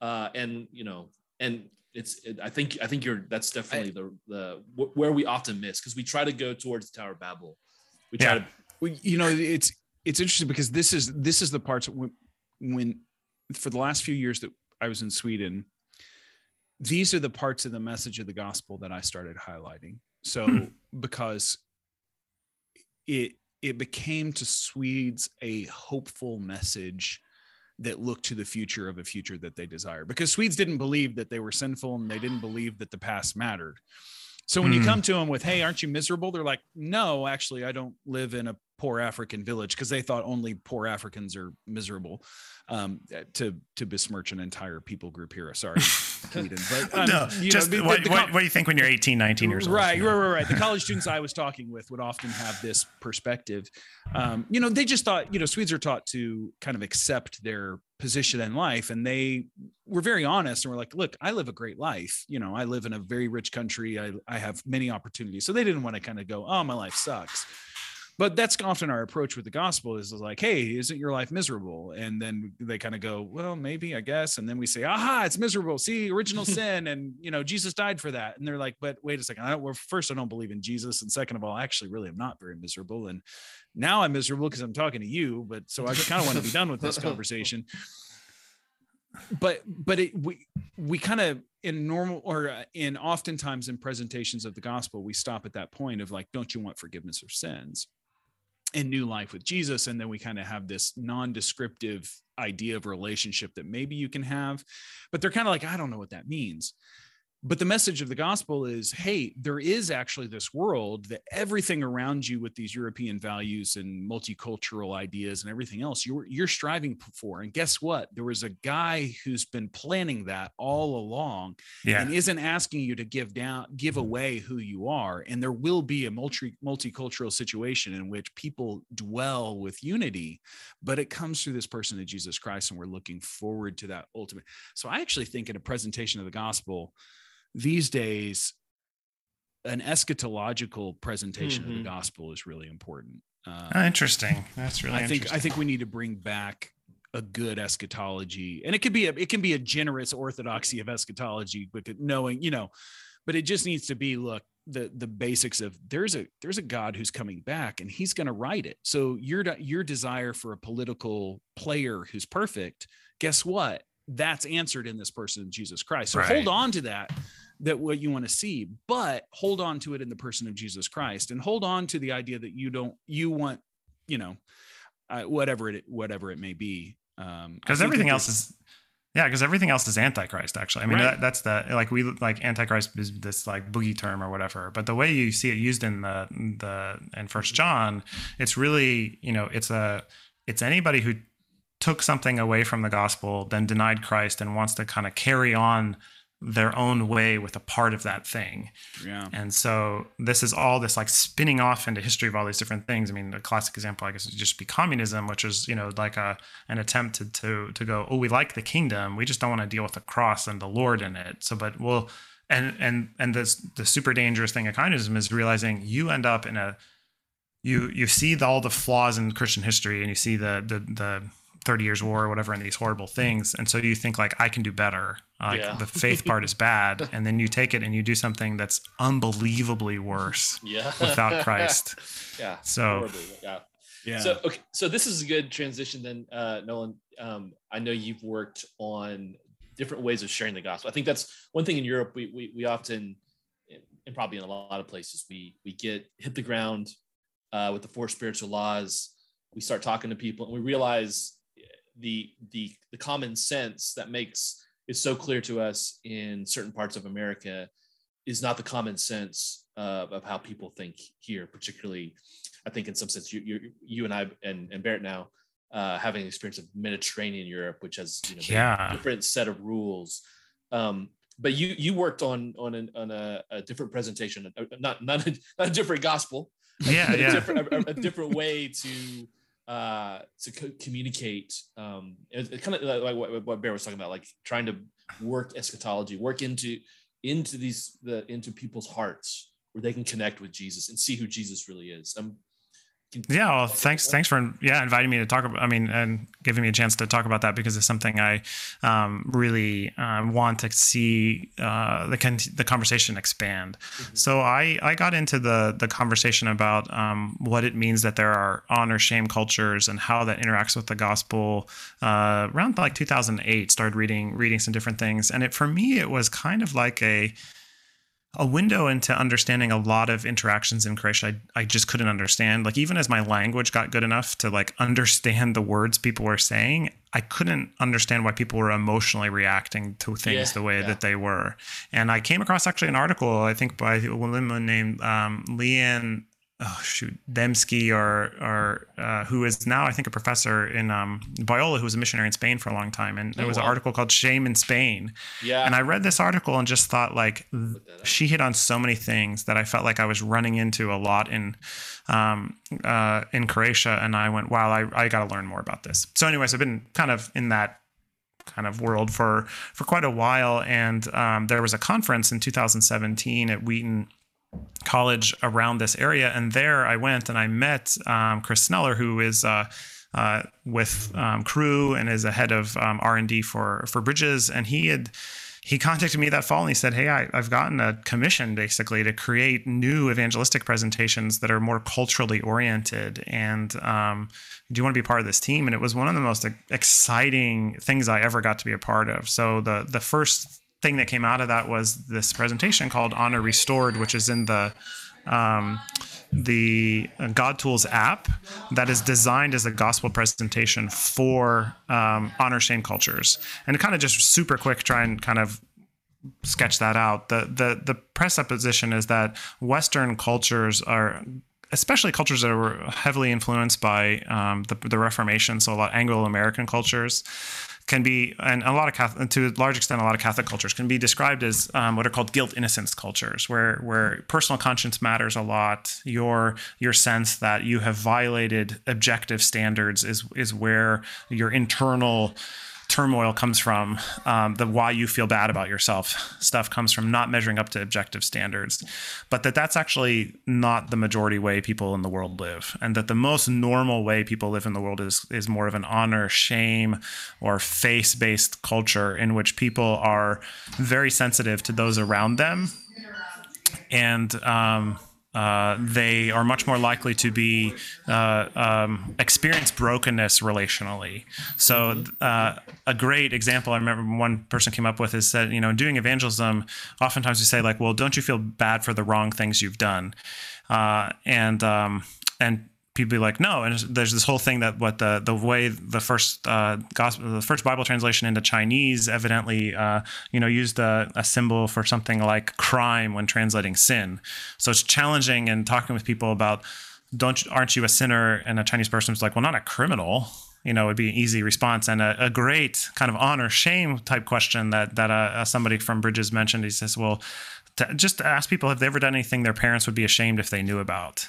uh, and you know, and it's. It, I think I think you're. That's definitely the the wh- where we often miss because we try to go towards the Tower of Babel. We try Yeah. to. Well, you know it's it's interesting because this is this is the parts when, when for the last few years that I was in Sweden these are the parts of the message of the gospel that I started highlighting so Hmm. because it it became to Swedes a hopeful message that looked to the future of a future that they desire because Swedes didn't believe that they were sinful and they didn't believe that the past mattered so when you Hmm. come to them with, "Hey, aren't you miserable?" They're like, "No, actually, I don't live in a poor African village," because they thought only poor Africans are miserable. Um, to to besmirch an entire people group here. Sorry, Sweden, but um, no, you know, just the- what, the what, what do you think when you're 18, 19 years old? Right, you know? right, right, right. The college students I was talking with would often have this perspective. Um, you know, they just thought, you know, Swedes are taught to kind of accept their position in life, and they were very honest and were like, "Look, I live a great life. You know, I live in a very rich country. I I have many opportunities." So they didn't want to kind of go, "Oh, my life sucks." But that's often our approach with the gospel is like, hey, isn't your life miserable? And then they kind of go, well, maybe, I guess. And then we say, aha, it's miserable. See, original sin. And, you know, Jesus died for that. And they're like, but wait a second. I don't, well, first, I don't believe in Jesus. And second of all, I actually really am not very miserable. And now I'm miserable because I'm talking to you. But so I kind of want to be done with this conversation. But, but it, we, we kind of in normal or uh, in oftentimes in presentations of the gospel, we stop at that point of like, don't you want forgiveness of sins? And new life with Jesus. And then we kind of have this non-descriptive idea of relationship that maybe you can have, but they're kind of like, I don't know what that means. But the message of the gospel is hey, there is actually this world that everything around you with these European values and multicultural ideas and everything else you're, you're striving for. And guess what? There was a guy who's been planning that all along Yeah. and isn't asking you to give down give mm-hmm. away who you are and there will be a multi multicultural situation in which people dwell with unity but it comes through this person of jesus christ and we're looking forward to that ultimate so i actually think in a presentation of the gospel these days an eschatological presentation of Mhm. the gospel is really important uh, Oh, interesting. That's really I think interesting. I think we need to bring back a good eschatology, and it could be a it can be a generous orthodoxy of eschatology, but knowing you know, but it just needs to be look the the basics of there's a there's a God who's coming back and he's going to write it. So your your desire for a political player who's perfect, guess what? That's answered in this person, Jesus Christ. So Right. hold on to that that what you want to see but hold on to it in the person of jesus christ and hold on to the idea that you don't you want you know uh, whatever it whatever it may be um because everything else is yeah because everything else is antichrist actually i mean Right. that, that's the like we like antichrist is this like boogie term or whatever but the way you see it used in the the in first john it's really you know it's a it's anybody who took something away from the gospel then denied christ and wants to kind of carry on their own way with a part of that thing yeah and so this is all this like spinning off into history of all these different things. I mean, the classic example, I guess, would just be communism, which is you know like a an attempt to to to go, oh, we like the kingdom, we just don't want to deal with the cross and the Lord in it. So, but we'll and and and this the super dangerous thing of communism is realizing you end up in a you you see the, all the flaws in Christian history and you see the the the 30 years war or whatever and these horrible things and so you think like i can do better like Yeah. the faith part is bad and then you take it and you do something that's unbelievably worse Yeah. without christ yeah. so horribly, yeah. yeah So okay, so this is a good transition then, uh, Nolan. Um, I know you've worked on different ways of sharing the gospel. I think that's one thing in Europe we we, we often and probably in a lot of places we we get hit the ground uh, with the four spiritual laws. We start talking to people and we realize the the the common sense that makes is so clear to us in certain parts of America is not the common sense uh, of how people think here, particularly. I think in some sense, you you, you and I and, and Barrett now uh, having experience of Mediterranean Europe, which has you know yeah. different set of rules. Um, but you you worked on on, an, on a, a, different presentation, not not a, not a different gospel. Yeah, a, yeah. Different, a, a, different way to uh to co- communicate. Um, it, it kind of like what, what Bear was talking about, like trying to work eschatology, work into into these the into people's hearts where they can connect with Jesus and see who Jesus really is. Yeah well thanks thanks for yeah inviting me to talk about i mean and giving me a chance to talk about that because it's something i um, really uh, want to see uh, the con- the conversation expand mm-hmm. so i i got into the the conversation about um, what it means that there are honor shame cultures and how that interacts with the gospel uh, around like 2008 started reading reading some different things and it for me it was kind of like a a window into understanding a lot of interactions in Croatian I, I just couldn't understand. Like even as my language got good enough to like understand the words people were saying, I couldn't understand why people were emotionally reacting to things yeah, the way yeah. that they were. And I came across actually an article I think by a woman named um, Leanne oh shoot. Dembski or or uh, who is now I think a professor in um, Biola who was a missionary in Spain for a long time. And there oh, was wow. an article called Shame in Spain. Yeah. And I read this article and just thought like she hit on so many things that I felt like I was running into a lot in um, uh, in Croatia. And I went wow I, I got to learn more about this. So anyways I've been kind of in that kind of world for for quite a while. And um, there was a conference in 2017 at Wheaton college around this area. And there I went and I met um, Chris Sneller, who is uh, uh, with um, Cru and is a head of um, R&D for, for Bridges. And he had, he contacted me that fall and he said, Hey, I, have gotten a commission basically to create new evangelistic presentations that are more culturally oriented. And um, do you want to be part of this team? And it was one of the most exciting things I ever got to be a part of. So the, the first thing that came out of that was this presentation called Honor Restored, which is in the um, the God Tools app that is designed as a gospel presentation for um, honor shame cultures. And kind of just super quick, try and kind of sketch that out. The the the presupposition is that Western cultures are especially cultures that were heavily influenced by um, the, the Reformation, so a lot of Anglo American cultures, can be, and a lot of Catholic, to a large extent, a lot of Catholic cultures can be described as um, what are called guilt innocence cultures, where where personal conscience matters a lot. Your your sense that you have violated objective standards is is where your internal turmoil comes from um, the why you feel bad about yourself stuff comes from not measuring up to objective standards but that that's actually not the majority way people in the world live and that the most normal way people live in the world is is more of an honor shame or face based culture in which people are very sensitive to those around them. And um, uh, they are much more likely to be uh, um, experience brokenness relationally. So uh, a great example I remember one person came up with is that you know doing evangelism, oftentimes we say like, well, don't you feel bad for the wrong things you've done, uh, and um, and people be like, no. And there's this whole thing that what the the way the first uh, gospel, the first Bible translation into Chinese evidently, uh, you know, used a, a, symbol for something like crime when translating sin. So it's challenging and talking with people about, don't aren't you a sinner? And a Chinese person like, well, not a criminal. You know, would be an easy response and a, a great kind of honor shame type question that that uh, somebody from Bridges mentioned. He says, well. Just ask people have they ever done anything their parents would be ashamed if they knew about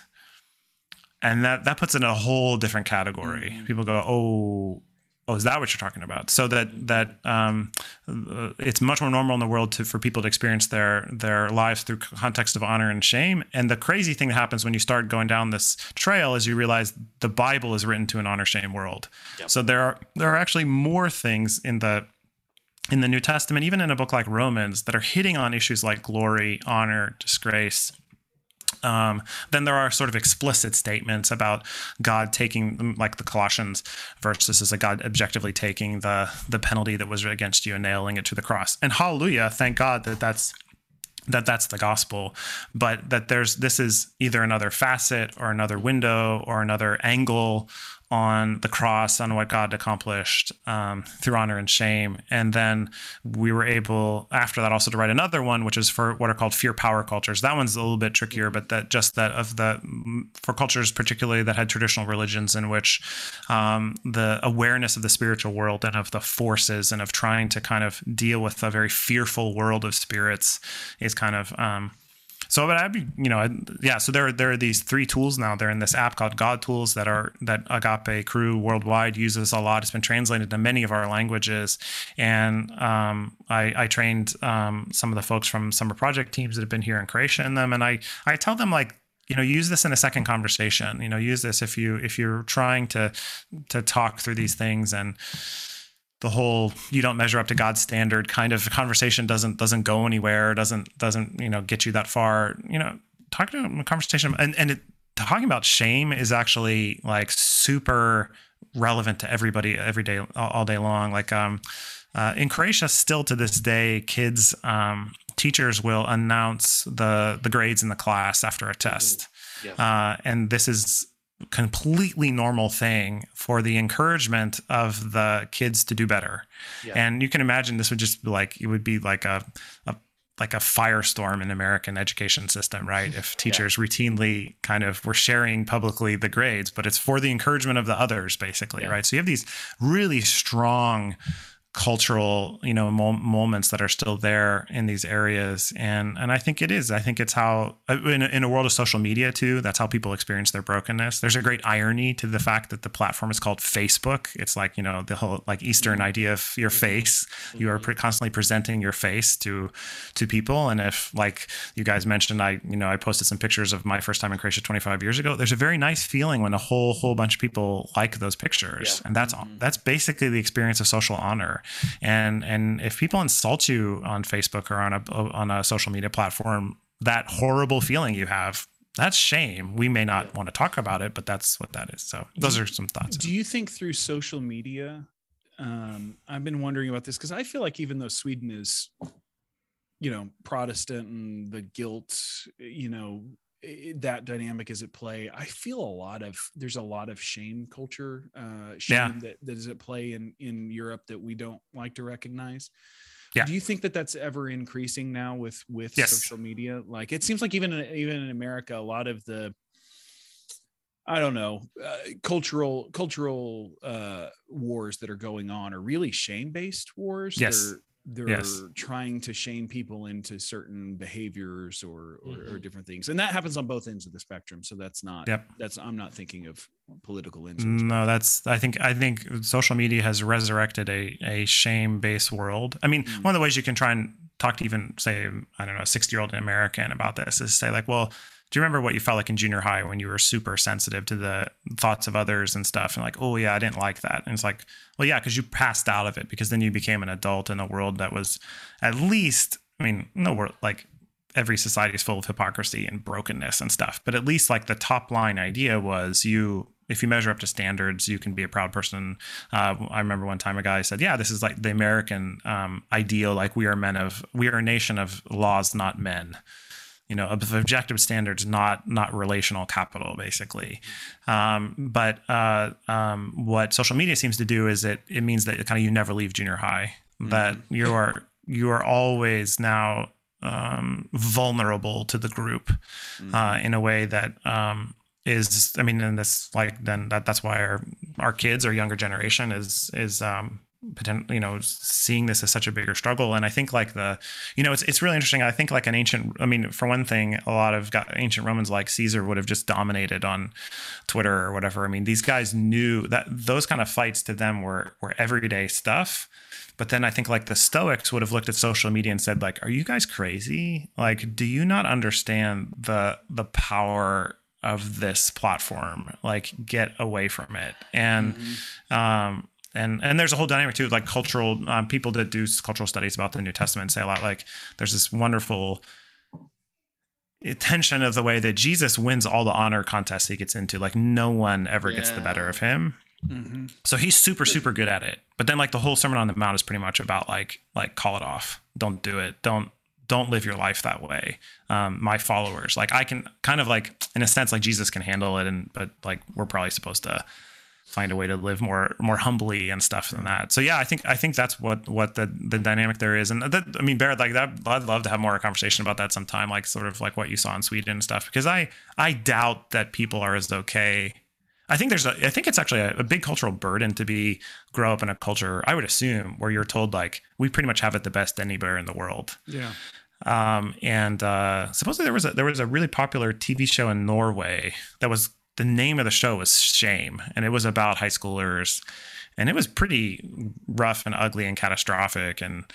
and that that puts in a whole different category. Mm-hmm. People go, "Oh, oh, is that what you're talking about?" So that that um, uh, it's much more normal in the world to for people to experience their their lives through context of honor and shame. And the crazy thing that happens when you start going down this trail is you realize the Bible is written to an honor shame world. Yep. So there are there are actually more things in the in the New Testament, even in a book like Romans, that are hitting on issues like glory, honor, disgrace, Um, then there are sort of explicit statements about God taking, like the Colossians verse. This is a God objectively taking the the penalty that was against you and nailing it to the cross. And hallelujah, thank God that that's that that's the gospel but that there's this is either another facet or another window or another angle on the cross, on what God accomplished um, through honor and shame. And then we were able, after that, also to write another one, which is for what are called fear power cultures. That one's a little bit trickier, but that just that of the, for cultures particularly that had traditional religions in which um, the awareness of the spiritual world and of the forces and of trying to kind of deal with a very fearful world of spirits is kind of. Um, so, but I'd be, you know, yeah. So there, are there are these three tools now. They're in this app called God Tools that are that Agape Cru worldwide uses a lot. It's been translated to many of our languages, and um, I, I, trained um, some of the folks from summer project teams that have been here in Croatia in them, and I, I tell them like you know use this in a second conversation you know use this if you if you're trying to to talk through these things and the whole you don't measure up to God's standard kind of conversation doesn't doesn't go anywhere, doesn't doesn't you know get you that far. You know, talking to a conversation and and it, talking about shame is actually like super relevant to everybody every day all day long. Like um, uh, in Croatia, still to this day, kids um, teachers will announce the the grades in the class after a test. Yeah. Uh, and this is completely normal thing for the encouragement of the kids to do better. Yeah. And you can imagine this would just be like it would be like a, a like a firestorm in American education system, right? If teachers yeah. routinely kind of were sharing publicly the grades, but it's for the encouragement of the others, basically, yeah. right? So you have these really strong cultural you know mo- moments that are still there in these areas. And and i think it is. I think it's how uh, in a, in a world of social media too that's how people experience their brokenness. There's a great irony to the fact that the platform is called facebook. It's like you know the whole like eastern mm-hmm. idea of your face. You are pre- constantly presenting your face to to people. And if like you guys mentioned i you know i posted some pictures of my first time in croatia 25 years ago. There's a very nice feeling when a whole whole bunch of people like those pictures. Yeah. and that's mm-hmm. that's basically the experience of social honor and and if people insult you on Facebook or on a on a social media platform, that horrible feeling you have that's shame. We may not want to talk about it, but that's what that is. So those are some thoughts. Do you think through social media? Um, I've been wondering about this because I feel like even though Sweden is, you know, Protestant and the guilt, you know, that dynamic is at play i feel a lot of there's a lot of shame culture uh shame yeah. that, that is at play in in europe that we don't like to recognize yeah. Do you think that that's ever increasing now with with yes. social media? Like it seems like even in, even in America, a lot of the I don't know uh, cultural cultural uh, wars that are going on are really shame based wars. Yes. They're, they're yes. trying to shame people into certain behaviors or, or, mm-hmm. or different things and that happens on both ends of the spectrum so that's not yep. that's i'm not thinking of political influence no that's i think i think social media has resurrected a, a shame based world i mean mm-hmm. one of the ways you can try and talk to even say i don't know a 60 year old american about this is say like well do you remember what you felt like in junior high when you were super sensitive to the thoughts of others and stuff and like oh yeah i didn't like that and it's like well yeah because you passed out of it because then you became an adult in a world that was at least i mean no world like every society is full of hypocrisy and brokenness and stuff but at least like the top line idea was you if you measure up to standards, you can be a proud person. Uh, I remember one time a guy said, "Yeah, this is like the American um, ideal. Like we are men of, we are a nation of laws, not men." You know objective standards not not relational capital basically um, but uh, um, what social media seems to do is it it means that kind of you never leave junior high mm-hmm. that you are you are always now um, vulnerable to the group mm-hmm. uh, in a way that um, is I mean in this like then that that's why our our kids our younger generation is is um potential you know seeing this as such a bigger struggle. And i think like the you know it's, it's really interesting. I think like an ancient i mean for one thing a lot of ancient romans like caesar would have just dominated on twitter or whatever. I mean these guys knew that those kind of fights to them were were everyday stuff. But then i think like the stoics would have looked at social media and said like are you guys crazy? Like do you not understand the the power of this platform? Like get away from it. And mm-hmm. um and and there's a whole dynamic too like cultural um, people that do cultural studies about the new testament say a lot like there's this wonderful tension of the way that Jesus wins all the honor contests he gets into. Like no one ever gets the better of him. Mhm. So he's super, super good at it. But then like the whole Sermon on the Mount is pretty much about like like call it off. Don't do it. Don't don't live your life that way. Um, my followers, like I can kind of like in a sense like Jesus can handle it, and but like we're probably supposed to find a way to live more more humbly and stuff than that. So yeah, I think I think that's what what the the dynamic there is, and that I mean Barrett, like that, I'd love to have more conversation about that sometime, like sort of like what you saw in Sweden and stuff, because I I doubt that people are as okay. I think there's a I think it's actually a, a big cultural burden to be grow up in a culture I would assume where you're told like we pretty much have it the best anywhere in the world. Yeah. Um, and uh, supposedly there was a there was a really popular TV show in Norway that was the name of the show was Shame, and it was about high schoolers, and it was pretty rough and ugly and catastrophic. And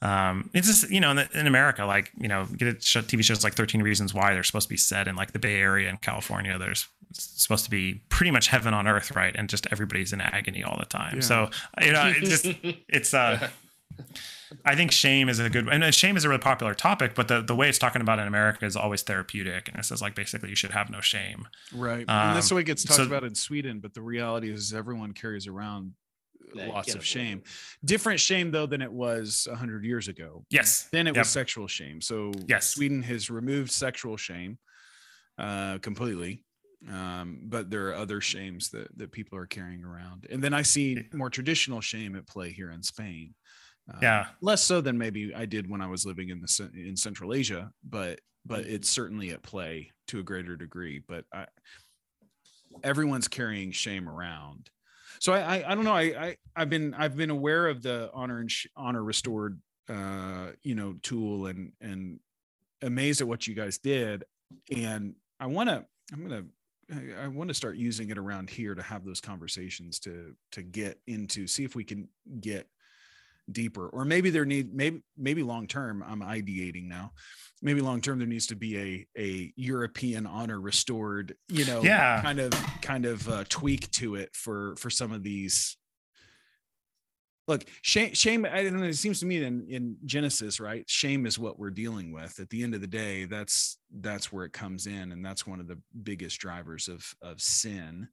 um, it's just you know in, the, in America, like you know, get it, TV shows like Thirteen Reasons Why they're supposed to be set in like the Bay Area in California. There's supposed to be pretty much heaven on earth, right? And just everybody's in agony all the time. Yeah. So you know, it just it's uh I think shame is a good and uh, shame is a really popular topic, but the, the way it's talking about in America is always therapeutic. And it says like basically you should have no shame. Right. Um, and that's the way it gets talked so- about in Sweden, but the reality is everyone carries around lots of shame. it. Different shame though than it was 100 years ago. Yes. Then it Yep. was sexual shame. So Yes. Sweden has removed sexual shame uh, completely. Um, but there are other shames that, that people are carrying around. And then I see more traditional shame at play here in Spain. Uh, Yeah. Less so than maybe I did when I was living in the in Central Asia, but but it's certainly at play to a greater degree. But I, everyone's carrying shame around. So I, I, I don't know. I, I, I've been, I've been aware of the honor and sh- honor restored, uh, you know, tool and, and amazed at what you guys did. And I want to, I'm going to, I want to start using it around here to have those conversations to, to get into, see if we can get deeper or maybe there need maybe maybe long term i'm ideating now. Maybe long term there needs to be a a european honor restored you know Yeah. kind of kind of uh, tweak to it for for some of these. Look shame shame i don't know it seems to me in in genesis right shame is what we're dealing with. At the end of the day that's that's where it comes in and that's one of the biggest drivers of of sin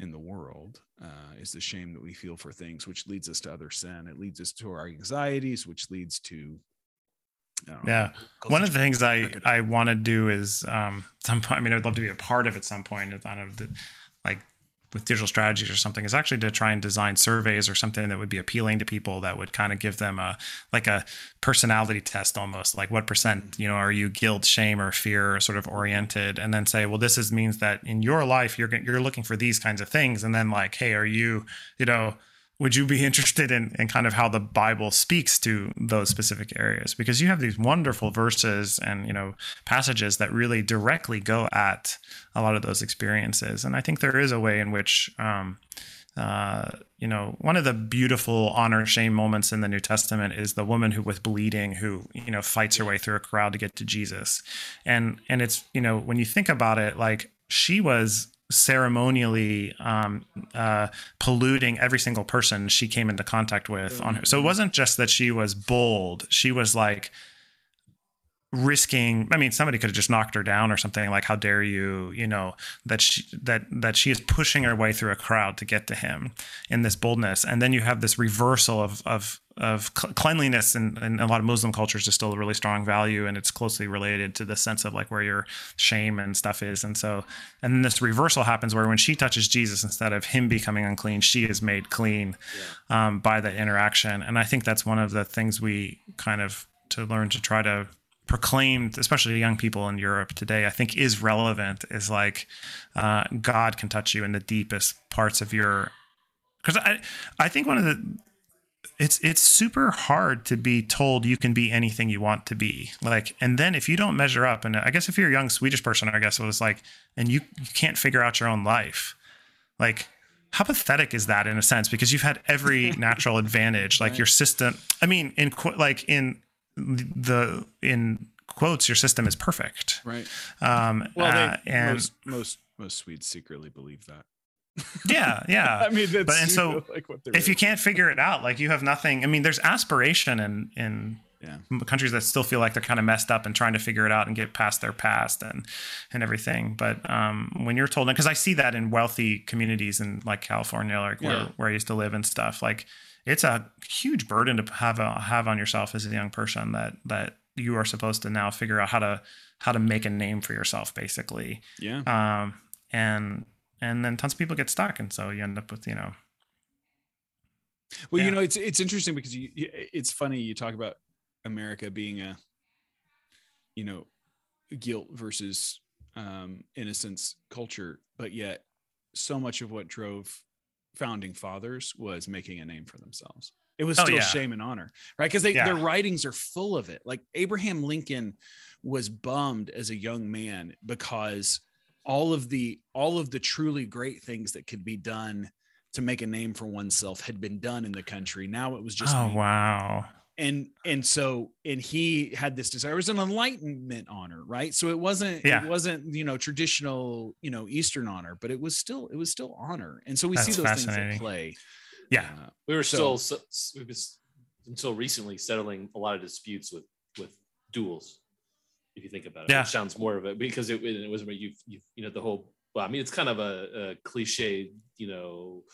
in the world uh, is the shame that we feel for things, which leads us to other sin. It leads us to our anxieties, which leads to I Yeah. One of the things I, I want to do is um some point, I mean I'd love to be a part of at some point of kind of the, like with digital strategies or something is actually to try and design surveys or something that would be appealing to people that would kind of give them a like a personality test almost like what percent you know are you guilt shame or fear sort of oriented? And then say well this is means that in your life you're you're looking for these kinds of things. And then like hey are you you know would you be interested in, in kind of how the Bible speaks to those specific areas? Because you have these wonderful verses and you know passages that really directly go at a lot of those experiences, and I think there is a way in which. Um, uh, you know, one of the beautiful honor shame moments in the New Testament is the woman who with bleeding who you know fights her way through a crowd to get to Jesus, and and it's you know when you think about it, like she was ceremonially um, uh, polluting every single person she came into contact with on her. So it wasn't just that she was bold; she was like risking i mean somebody could have just knocked her down or something like how dare you you know that she that that she is pushing her way through a crowd to get to him in this boldness. And then you have this reversal of of of cleanliness and in, a lot of muslim cultures is still a really strong value and it's closely related to the sense of like where your shame and stuff is. And so and then this reversal happens where when she touches jesus instead of him becoming unclean she is made clean um, by the interaction. And i think that's one of the things we kind of to learn to try to proclaimed, especially to young people in Europe today, I think is relevant. Is like uh, God can touch you in the deepest parts of your. Because I, I think one of the, it's it's super hard to be told you can be anything you want to be. Like, and then if you don't measure up, and I guess if you're a young Swedish person, I guess it was like, and you you can't figure out your own life, like. How pathetic is that in a sense? Because you've had every natural advantage, like your system. I mean, in like in the in quotes your system is perfect right. um Well, uh, they, and most most most Swedes secretly believe that. yeah yeah I mean, that's but and so like what if you can't figure it out like you have nothing i mean there's aspiration in in Yeah. countries that still feel like they're kind of messed up and trying to figure it out and get past their past and and everything. But um, when you're told, because I see that in wealthy communities in like California, like where, where I used to live and stuff, like it's a huge burden to have a, have on yourself as a young person that that you are supposed to now figure out how to how to make a name for yourself, basically. Yeah. Um, and and then tons of people get stuck, and so you end up with you know Well, you know, it's it's interesting because you, you- it's funny you talk about America being a, you know, guilt versus um, innocence culture, but yet so much of what drove founding fathers was making a name for themselves. It was Oh, still yeah. shame and honor, right? Because Yeah. their writings are full of it. Like Abraham Lincoln was bummed as a young man because all of the all of the truly great things that could be done to make a name for oneself had been done in the country. Now it was just oh me. wow and and so and he had this desire. It was an enlightenment honor, right? So it wasn't Yeah. it wasn't you know traditional you know Eastern honor, but it was still it was still honor. And so we see those things at play. yeah Uh, we were So- still so, we was until recently settling a lot of disputes with with duels if you think about it Yeah. which sounds more of it because it, it was where you you you know the whole well i mean it's kind of a, a cliche you know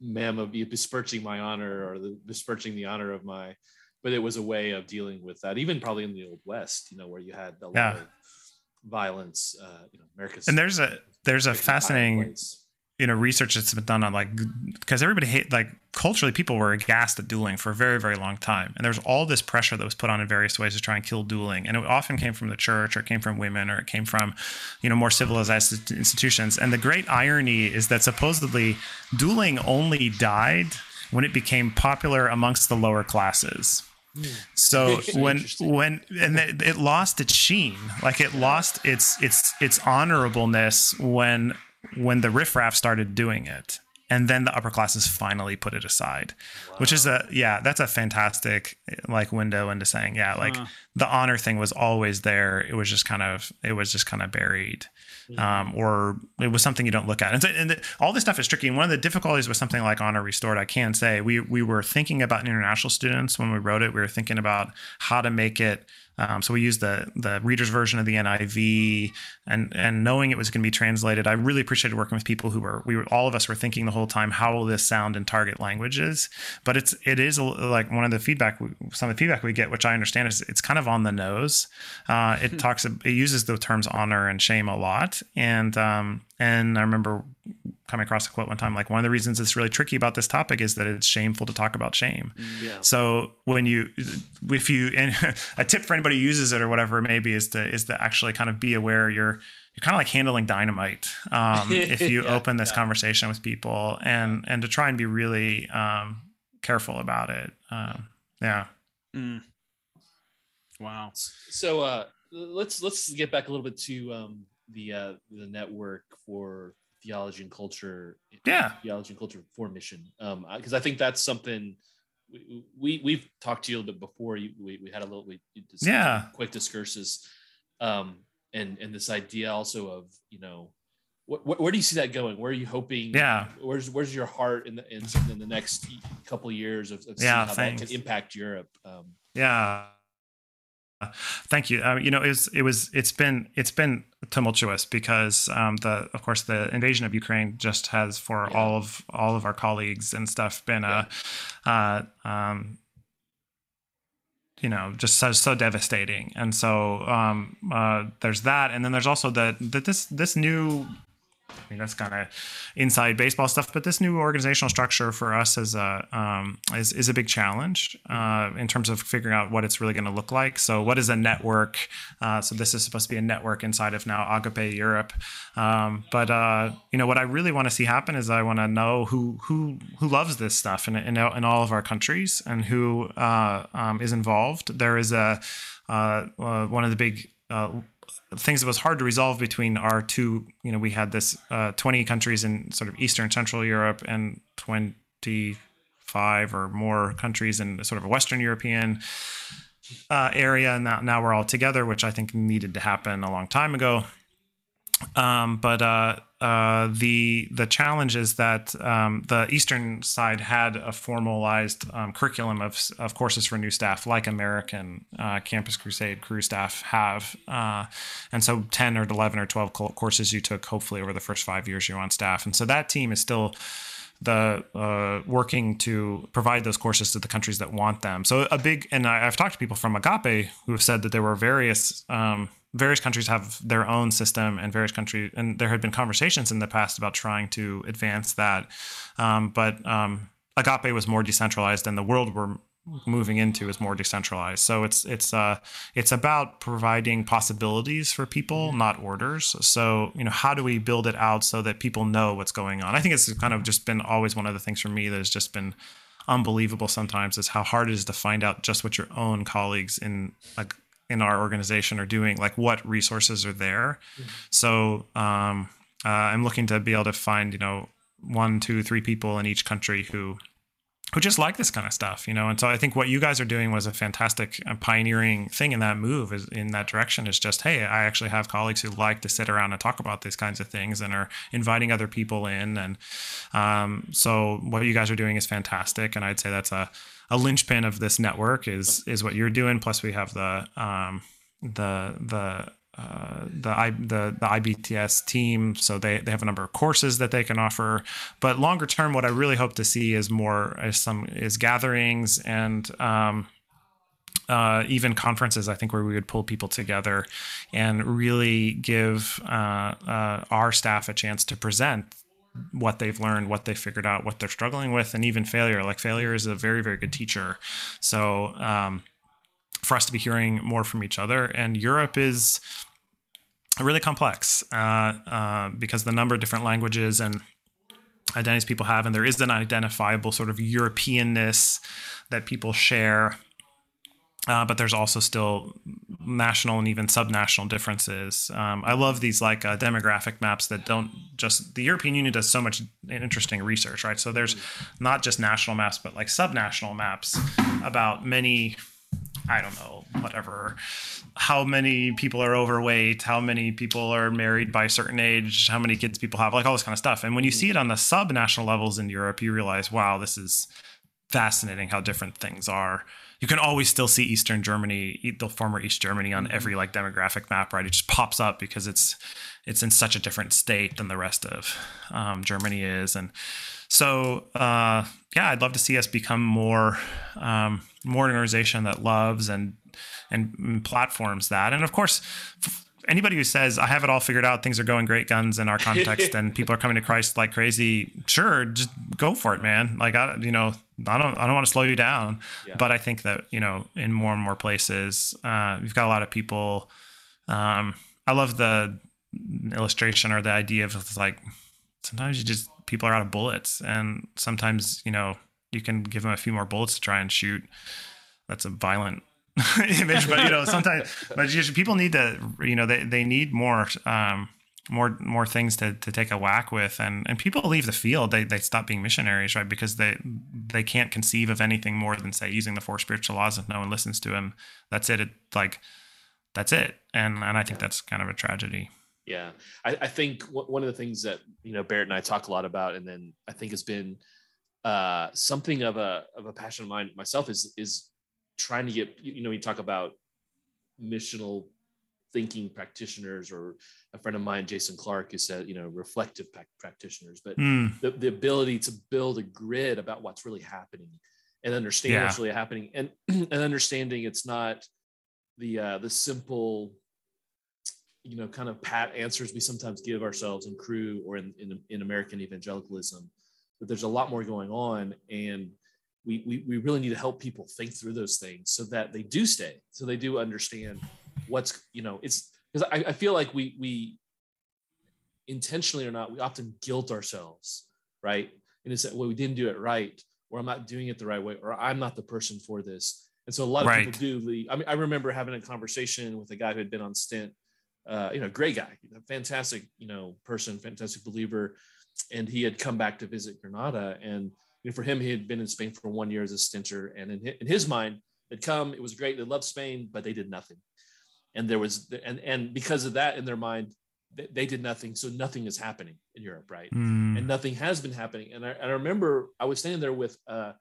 ma'am of you besmirching my honor or the besmirching the honor of my but it was a way of dealing with that even probably in the old west you know where you had a lot Yeah. of violence uh you know america's and there's a there's a fascinating you know research that's been done on like because everybody hate like culturally people were aghast at dueling for a very very long time. And there was all this pressure that was put on in various ways to try and kill dueling. And it often came from the church or it came from women or it came from you know more civilized institutions. And the great irony is that supposedly dueling only died when it became popular amongst the lower classes so when when and it, it lost its sheen, like it lost its its its honorableness when when the riffraff started doing it, and then the upper classes finally put it aside, which is a yeah, that's a fantastic like window into saying yeah, like Huh. the honor thing was always there. It was just kind of it was just kind of buried um, or it was something you don't look at. And, so, and the, all this stuff is tricky. And one of the difficulties with something like Honor Restored, I can say, we we were thinking about international students when we wrote it. We were thinking about how to make it. Um, so we used the the reader's version of the NIV, and and knowing it was going to be translated, I really appreciated working with people who were we were all of us were thinking the whole time, how will this sound in target languages? But it's it is a, like one of the feedback some of the feedback we get, which I understand is it's kind of on the nose. Uh, it talks it uses the terms honor and shame a lot, and um, and I remember coming across a quote one time like one of the reasons it's really tricky about this topic is that it's shameful to talk about shame. yeah So when you, if you, and a tip for anybody who uses it or whatever it may be is to is to actually kind of be aware you're you're kind of like handling dynamite um, if you Yeah, open this yeah. conversation with people and and to try and be really um, careful about it. Um, yeah. Mm. Wow. so uh let's let's get back a little bit to um the uh the network for theology and culture Yeah. theology and culture for mission um because i think that's something we, we we've talked to you a little bit before you we, we had a little we Yeah. quick discursus um and and this idea also of you know wh- wh- where do you see that going where are you hoping Yeah. where's where's your heart in the in, in the next couple years of, of seeing Yeah, how thanks. that can impact europe um Yeah. Thank you. Uh, you know, it's it was it's been it's been tumultuous because um, the of course the invasion of Ukraine just has for Yeah. all of all of our colleagues and stuff been a uh, um, you know just so so devastating and so um, uh, there's that and then there's also that that this this new I mean that's kind of inside baseball stuff, but this new organizational structure for us is a um, is is a big challenge uh, in terms of figuring out what it's really going to look like. So, what is a network? Uh, so, this is supposed to be a network inside of now Agape Europe. Um, but uh, you know, what I really want to see happen is I want to know who who who loves this stuff in in, in all of our countries and who uh, um, is involved. There is a uh, uh, one of the big things that was hard to resolve between our two you know we had this uh, 20 countries in sort of eastern central europe and 25 or more countries in sort of a western european uh, area. And now, now we're all together which i think needed to happen a long time ago. Um, but uh, uh, the the challenge is that um, the eastern side had a formalized um, curriculum of, of courses for new staff, like American uh, Campus Crusade Cru staff have, uh, and so ten or eleven or twelve courses you took, hopefully over the first five years you're on staff, and so that team is still the uh, working to provide those courses to the countries that want them. So a big, and I, have talked to people from Agape who have said that there were various um, various countries have their own system, and various countries, and there had been conversations in the past about trying to advance that, um, but um, Agape was more decentralized, and the world we're moving into is more decentralized. So it's it's uh it's about providing possibilities for people, not orders. So you know, how do we build it out so that people know what's going on? I think it's kind of just been always one of the things for me that has just been unbelievable sometimes is how hard it is to find out just what your own colleagues in like in our organization are doing, like what resources are there. Mm-hmm. So um, uh, I'm looking to be able to find, you know, one, two, three people in each country who who just like this kind of stuff, you know. And so I think what you guys are doing was a fantastic uh, pioneering thing in that move is in that direction is just, hey, I actually have colleagues who like to sit around and talk about these kinds of things and are inviting other people in. And um, so what you guys are doing is fantastic. And I'd say that's a a linchpin of this network is is what you're doing. Plus, we have the um, the the the, I, the the IBTS team, so they, they have a number of courses that they can offer. But longer term, what I really hope to see is more is some is gatherings and um, uh, even conferences. I think where we would pull people together and really give uh, uh our staff a chance to present what they've learned, what they figured out, what they're struggling with, and even failure. Like failure is a very, very good teacher. So um, for us to be hearing more from each other, and Europe is really complex uh, uh, because the number of different languages and identities people have, and there is an identifiable sort of Europeanness that people share uh, but there's also still national and even subnational differences. Um, I love these like uh, demographic maps that don't just the European Union does so much interesting research, right? So there's not just national maps, but like subnational maps about many, I don't know, whatever, how many people are overweight, how many people are married by a certain age, how many kids people have, like all this kind of stuff. And when you see it on the subnational levels in Europe, you realize, wow, this is fascinating how different things are. You can always still see Eastern Germany, the former East Germany, on every like demographic map, right? It just pops up because it's it's in such a different state than the rest of um, Germany is, and so uh, yeah, I'd love to see us become more um, more an organization that loves and and platforms that, and of course. Anybody who says I have it all figured out, things are going great, guns in our context, and people are coming to Christ like crazy. Sure, just go for it, man. Like I, you know, I don't I don't want to slow you down, yeah. but I think that you know in more and more places uh, you've got a lot of people. Um, I love the illustration or the idea of like sometimes you just people are out of bullets, and sometimes you know you can give them a few more bullets to try and shoot. That's a violent image, but you know sometimes but just, people need to you know they they need more. Um, more more things to, to take a whack with. And and people leave the field. They, they stop being missionaries right? Because they they can't conceive of anything more than say using the four spiritual laws if no one listens to them. That's it. It like that's it. And and i think that's kind of a tragedy yeah i, I think one of the things that you know barrett and i talk a lot about and then i think has been uh, something of a of a passion of mine myself is is trying to get you know we talk about missional thinking practitioners or a friend of mine jason clark who said you know reflective practitioners but mm. the, the ability to build a grid about what's really happening and understand yeah. what's really happening and and understanding it's not the uh the simple you know kind of pat answers we sometimes give ourselves in Cru or in, in, in american evangelicalism but there's a lot more going on and we, we, we really need to help people think through those things so that they do stay so they do understand what's you know it's because I, I feel like we we intentionally or not we often guilt ourselves right and it's that well we didn't do it right or i'm not doing it the right way or i'm not the person for this and so a lot of right. people do leave. i mean i remember having a conversation with a guy who had been on stint uh, you know great guy fantastic you know person fantastic believer and he had come back to visit granada and you know, for him he had been in spain for one year as a stinter and in his, in his mind they'd come it was great they loved spain but they did nothing and there was and and because of that in their mind they, they did nothing, so nothing is happening in Europe, right? Mm. And nothing has been happening. And I, and I remember I was standing there with uh,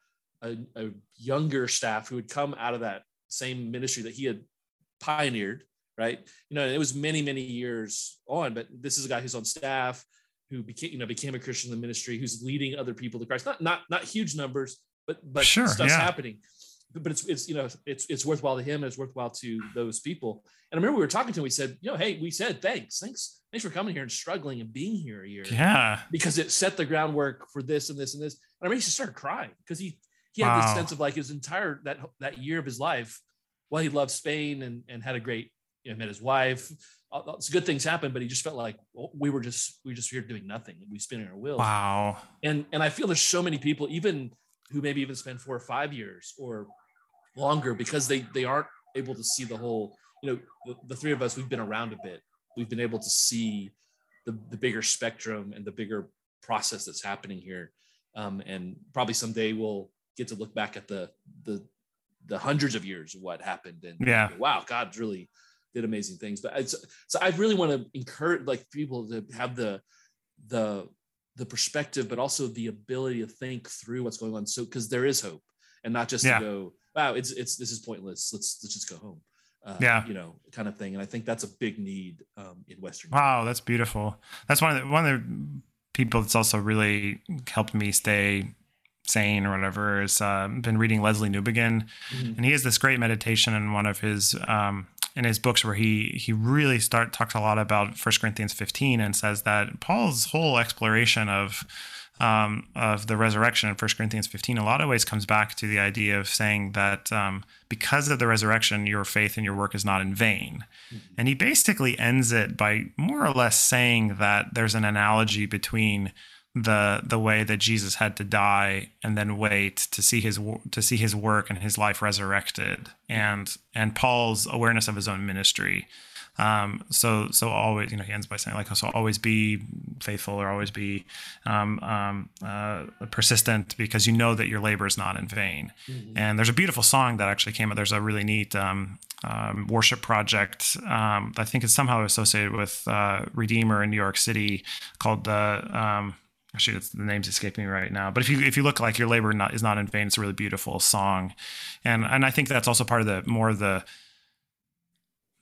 a, a younger staff who had come out of that same ministry that he had pioneered, right? You know, it was many, many years on, but this is a guy who's on staff who became, you know, became a Christian in the ministry, who's leading other people to Christ. Not, not, not huge numbers, but, but Sure, stuff's yeah. happening. But it's, it's, you know, it's, it's worthwhile to him. And it's worthwhile to those people. And I remember we were talking to him. We said, you know, hey, we said thanks, thanks, thanks for coming here and struggling and being here a year Yeah. because it set the groundwork for this and this and this. And I remember he just started crying because he he had this sense of like his entire that that year of his life. while he loved Spain and and had a great you know met his wife. Lots of good things happened, but he just felt like we were just we were just here doing nothing we spinning our wheels. Wow. And and I feel there's so many people even who maybe even spend four or five years or longer because they they aren't able to see the whole. You know, the, the three of us we've been around a bit. We've been able to see the the bigger spectrum and the bigger process that's happening here. Um, and probably someday we'll get to look back at the the the hundreds of years of what happened and Yeah. wow, god's really did amazing things. But it's, so I really want to encourage like people to have the the the perspective, but also the ability to think through what's going on. So because there is hope, and not just Yeah. to go, wow, it's it's this is pointless. Let's let's just go home. Uh, Yeah. you know, kind of thing. And I think that's a big need um, in Western. Wow, that's beautiful. That's one of the one of the people that's also really helped me stay sane or whatever is uh, been reading Leslie Newbigin, Mhm. and he has this great meditation in one of his um, in his books where he he really start talks a lot about First Corinthians 15 and says that Paul's whole exploration of um, of the resurrection in 1 Corinthians 15 a lot of ways comes back to the idea of saying that um, because of the resurrection your faith and your work is not in vain. And he basically ends it by more or less saying that there's an analogy between the the way that Jesus had to die and then wait to see his to see his work and his life resurrected and and Paul's awareness of his own ministry um so so always you know he ends by saying like so always be faithful or always be um, um uh persistent because you know that your labor is not in vain Mhm. and there's a beautiful song that actually came out. There's a really neat um, um, worship project. Um, I think it's somehow associated with uh, Redeemer in New York City called the. Um, actually, it's, the name's escaping me right now. But if you if you look like your labor not, is not in vain, it's a really beautiful song, and and I think that's also part of the more of the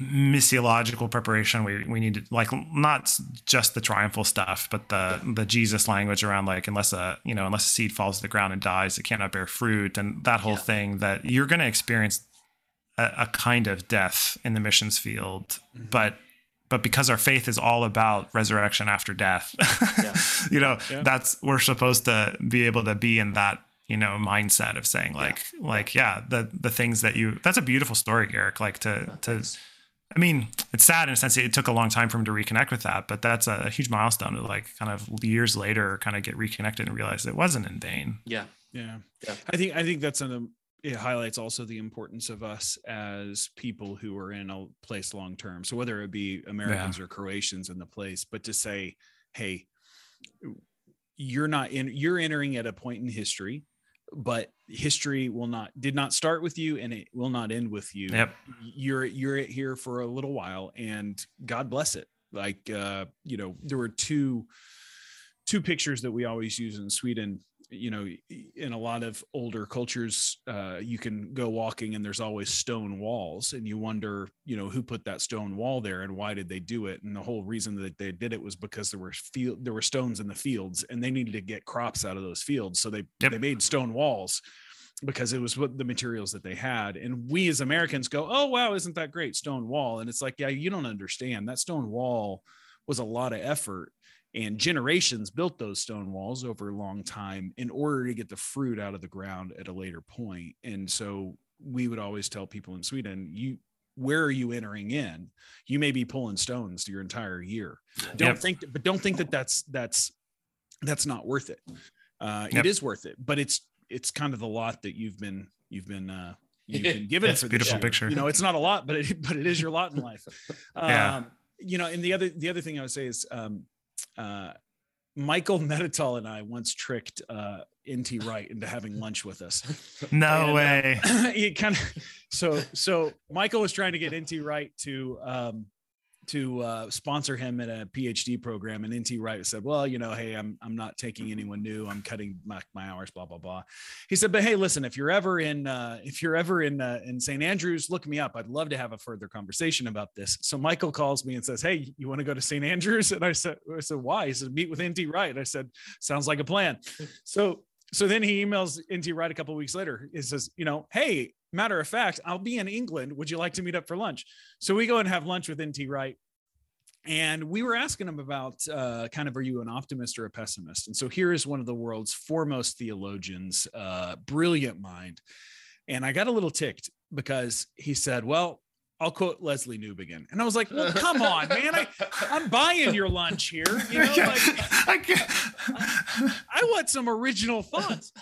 missiological preparation we we need to like not just the triumphal stuff but the the jesus language around like unless a you know unless a seed falls to the ground and dies it cannot bear fruit and that whole Yeah. thing that you're going to experience a, a kind of death in the missions field Mm-hmm. but but because our faith is all about resurrection after death Yeah. you know Yeah. that's we're supposed to be able to be in that you know mindset of saying like like yeah the the things that you that's a beautiful story Garrick like to to I mean, it's sad in a sense. It took a long time for him to reconnect with that, but that's a huge milestone to like kind of years later, kind of get reconnected and realize it wasn't in vain. Yeah. Yeah. Yeah. I think I think that's an it highlights also the importance of us as people who are in a place long term. So whether it be Americans or Croatians in the place, but to say, hey, you're not in you're entering at a point in history, but history will not did not start with you and it will not end with you. Yep. You're you're here for a little while and God bless it. Like uh, you know, there were two two pictures that we always use in Sweden. You know, in a lot of older cultures, uh, you can go walking and there's always stone walls, and you wonder, you know, who put that stone wall there and why did they do it? And the whole reason that they did it was because there were field there were stones in the fields, and they needed to get crops out of those fields, so they Yep. they made stone walls because it was what the materials that they had. And we as Americans go, oh wow, isn't that great stone wall? And it's like, yeah, you don't understand that stone wall was a lot of effort and generations built those stone walls over a long time in order to get the fruit out of the ground at a later point and so we would always tell people in sweden you where are you entering in you may be pulling stones your entire year don't Yep. think but don't think that that's that's that's not worth it uh Yep. it is worth it but it's it's kind of the lot that you've been you've been uh you've been given for a beautiful picture. you know it's not a lot but it but it is your lot in life Yeah. um you know and the other the other thing i would say is um uh michael medital and i once tricked uh nt wright into having lunch with us No And, uh, way. kind of so so michael was trying to get nt wright to um to uh, sponsor him in a PhD program. And NT Wright said, "Well, you know, hey, I'm I'm not taking anyone new. I'm cutting my, my hours. Blah blah blah." He said, "But hey, listen, if you're ever in uh, if you're ever in uh, in St. Andrews, look me up. I'd love to have a further conversation about this." So Michael calls me and says, "Hey, you want to go to St. Andrews?" And I said, "I said why?" He said, "Meet with NT Wright." I said, "Sounds like a plan." So so then he emails NT Wright a couple weeks later. He says, "You know, hey." Matter of fact, I'll be in England. Would you like to meet up for lunch? So we go and have lunch with NT Wright and we were asking him about uh, kind of are you an optimist or a pessimist and so here is one of the world's foremost theologians uh, brilliant mind and i got a little ticked because he said well I'll quote Leslie Newbigin. And I was like, well, come on, man. I, I'm buying your lunch here. You know, like, I, I want some original thoughts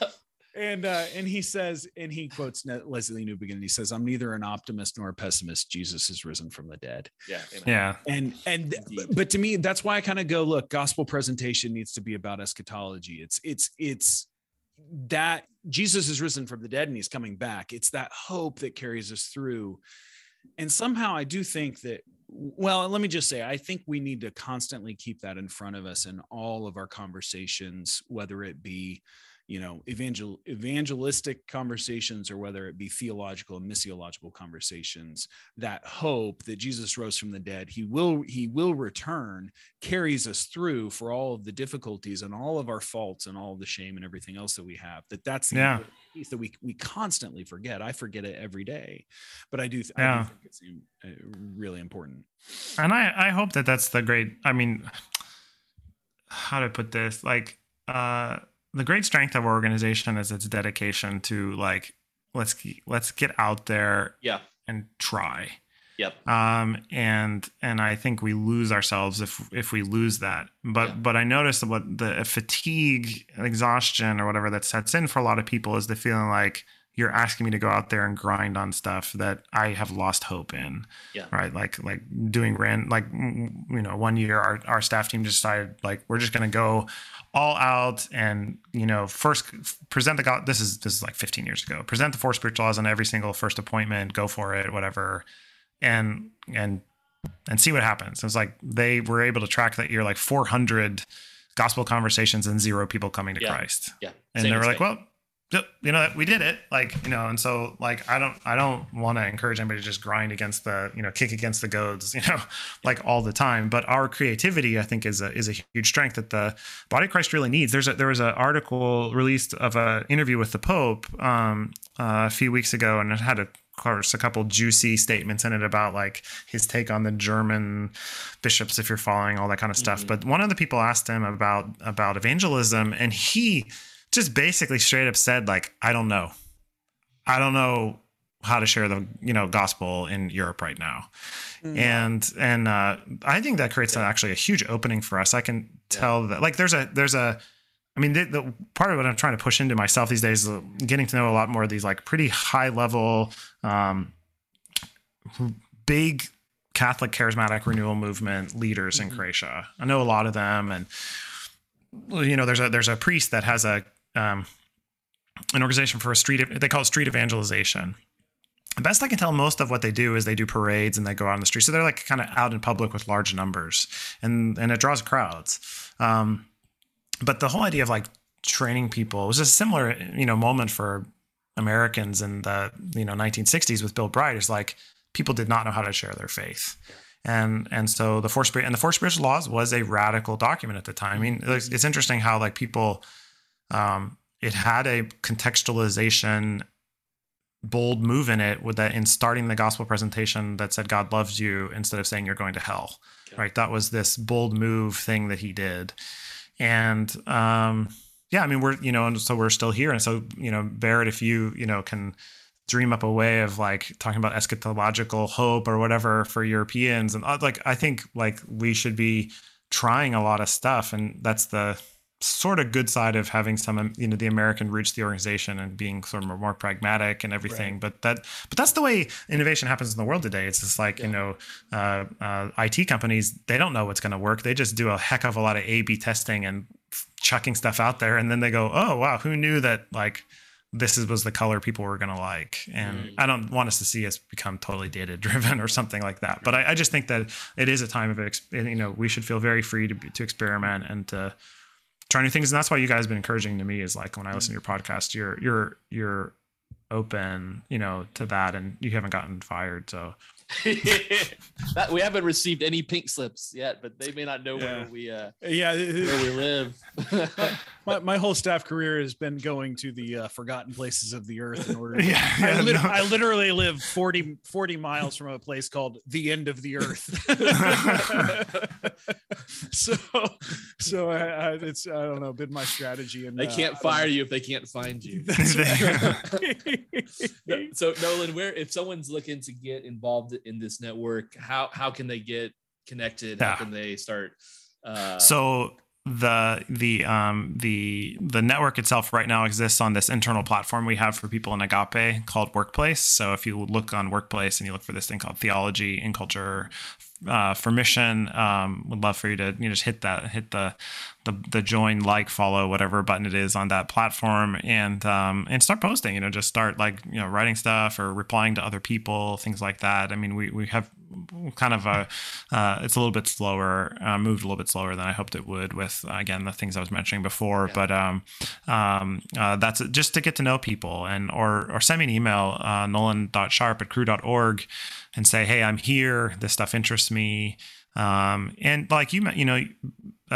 and uh, and he says, and he quotes Leslie Newbigin. And he says, "I'm neither an optimist nor a pessimist. Jesus has risen from the dead." Yeah, amen. yeah. And and Indeed. but to me, that's why I kind of go, look, gospel presentation needs to be about eschatology. It's it's it's that Jesus has risen from the dead and he's coming back. It's that hope that carries us through. And somehow I do think that well, let me just say, I think we need to constantly keep that in front of us in all of our conversations, whether it be you know evangel evangelistic conversations or whether it be theological and missiological conversations that hope that jesus rose from the dead he will he will return carries us through for all of the difficulties and all of our faults and all of the shame and everything else that we have that that's the yeah. piece that we we constantly forget i forget it every day but i do, yeah. I do think it's uh, really important and i i hope that that's the great i mean how to put this like uh the great strength of our organization is its dedication to like let's let's get out there yeah. and try. Yep. Um and and i think we lose ourselves if if we lose that. But yeah. but i noticed what the fatigue exhaustion or whatever that sets in for a lot of people is the feeling like you're asking me to go out there and grind on stuff that I have lost hope in. Yeah. Right. Like like doing ran like you know one year our our staff team decided like we're just gonna go all out and you know first present the god this is this is like 15 years ago present the four spiritual laws on every single first appointment go for it whatever and and and see what happens it was like they were able to track that year like 400 gospel conversations and zero people coming to yeah. christ yeah and they were like well you know we did it like you know and so like i don't i don't want to encourage anybody to just grind against the you know kick against the goads you know like all the time but our creativity i think is a is a huge strength that the body of christ really needs there's a there was an article released of an interview with the pope um, uh, a few weeks ago and it had a of course a couple juicy statements in it about like his take on the german bishops if you're following all that kind of stuff mm-hmm. but one of the people asked him about about evangelism and he just basically straight up said like I don't know. I don't know how to share the you know gospel in Europe right now. Mm-hmm. And and uh, I think that creates yeah. actually a huge opening for us. I can tell yeah. that like there's a there's a I mean the, the, part of what I'm trying to push into myself these days is getting to know a lot more of these like pretty high level um, big Catholic charismatic renewal movement leaders mm-hmm. in Croatia. I know a lot of them and you know there's a there's a priest that has a um, an organization for a street. They call it street evangelization. The best I can tell, most of what they do is they do parades and they go out on the street. So they're like kind of out in public with large numbers, and and it draws crowds. Um, but the whole idea of like training people was a similar, you know, moment for Americans in the you know 1960s with Bill Bright. Is like people did not know how to share their faith and and so the four spirit and the four spiritual laws was a radical document at the time. I mean, it's, it's interesting how like people um, it had a contextualization bold move in it with that in starting the gospel presentation that said God loves you instead of saying you're going to hell. Right. That was this bold move thing that he did. And um, yeah, I mean we're you know, and so we're still here. And so, you know, Barrett, if you, you know, can dream up a way of like talking about eschatological hope or whatever for Europeans and uh, like I think like we should be trying a lot of stuff and that's the sort of good side of having some you know the american roots the organization and being sort of more pragmatic and everything right. but that but that's the way innovation happens in the world today it's just like yeah. you know uh, uh, it companies they don't know what's going to work they just do a heck of a lot of a b testing and chucking stuff out there and then they go oh wow who knew that like this is, was the color people were going to like. And Mm. I don't want us to see us become totally data driven or something like that. But I, I just think that it is a time of, you know, we should feel very free to, to experiment and to try new things. And that's why you guys have been encouraging to me is like when I listen to your podcast, you're, you're, you're open, you know, to that and you haven't gotten fired. So that, we haven't received any pink slips yet, but they may not know Yeah. where we uh, Yeah, where we live. my, my whole staff career has been going to the uh, forgotten places of the earth in order. To, Yeah, I, yeah, lit- no. I literally live 40, 40 miles from a place called the end of the earth. so, so I, I, it's I don't know, been my strategy, and they uh, can't I don't fire you if they can't find you. That's No, right. so Nolan, where if someone's looking to get involved in this network, how how can they get connected? Yeah. How can they start? Uh, so the the um the the network itself right now exists on this internal platform we have for people in agape called workplace. So if you look on workplace and you look for this thing called theology and culture uh, for mission um would love for you to you know just hit that hit the the, the join like follow whatever button it is on that platform and um and start posting you know just start like you know writing stuff or replying to other people things like that. I mean we we have kind of a uh, it's a little bit slower uh, moved a little bit slower than i hoped it would with again the things i was mentioning before Yeah. but um um uh, that's just to get to know people and or or send me an email uh nolan.sharp at cru.org and say hey i'm here. This stuff interests me. Um and like you you know uh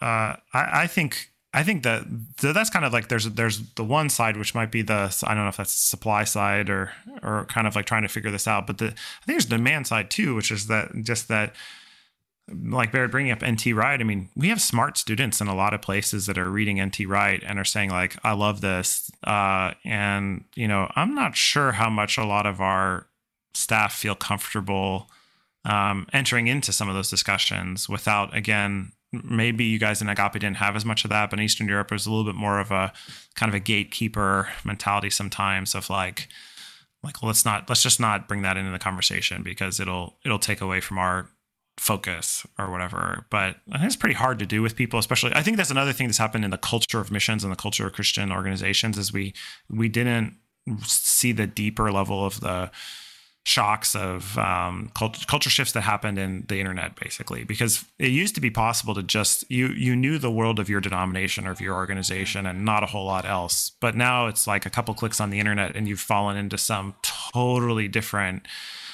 uh i i think I think that that's kind of like there's there's the one side which might be the I don't know if that's the supply side or or kind of like trying to figure this out, but the I think there's the demand side too, which is that just that like Barrett bringing up NT Wright. I mean, we have smart students in a lot of places that are reading NT Wright and are saying like, "I love this," uh, and you know, I'm not sure how much a lot of our staff feel comfortable um, entering into some of those discussions without again maybe you guys in agape didn't have as much of that but in eastern europe was a little bit more of a kind of a gatekeeper mentality sometimes of like like well, let's not let's just not bring that into the conversation because it'll it'll take away from our focus or whatever. But i think it's pretty hard to do with people especially i think that's another thing that's happened in the culture of missions and the culture of christian organizations is we we didn't see the deeper level of the shocks of um, cult- culture shifts that happened in the internet basically because it used to be possible to just you you knew the world of your denomination or of your organization and not a whole lot else. But now it's like a couple clicks on the internet and you've fallen into some totally different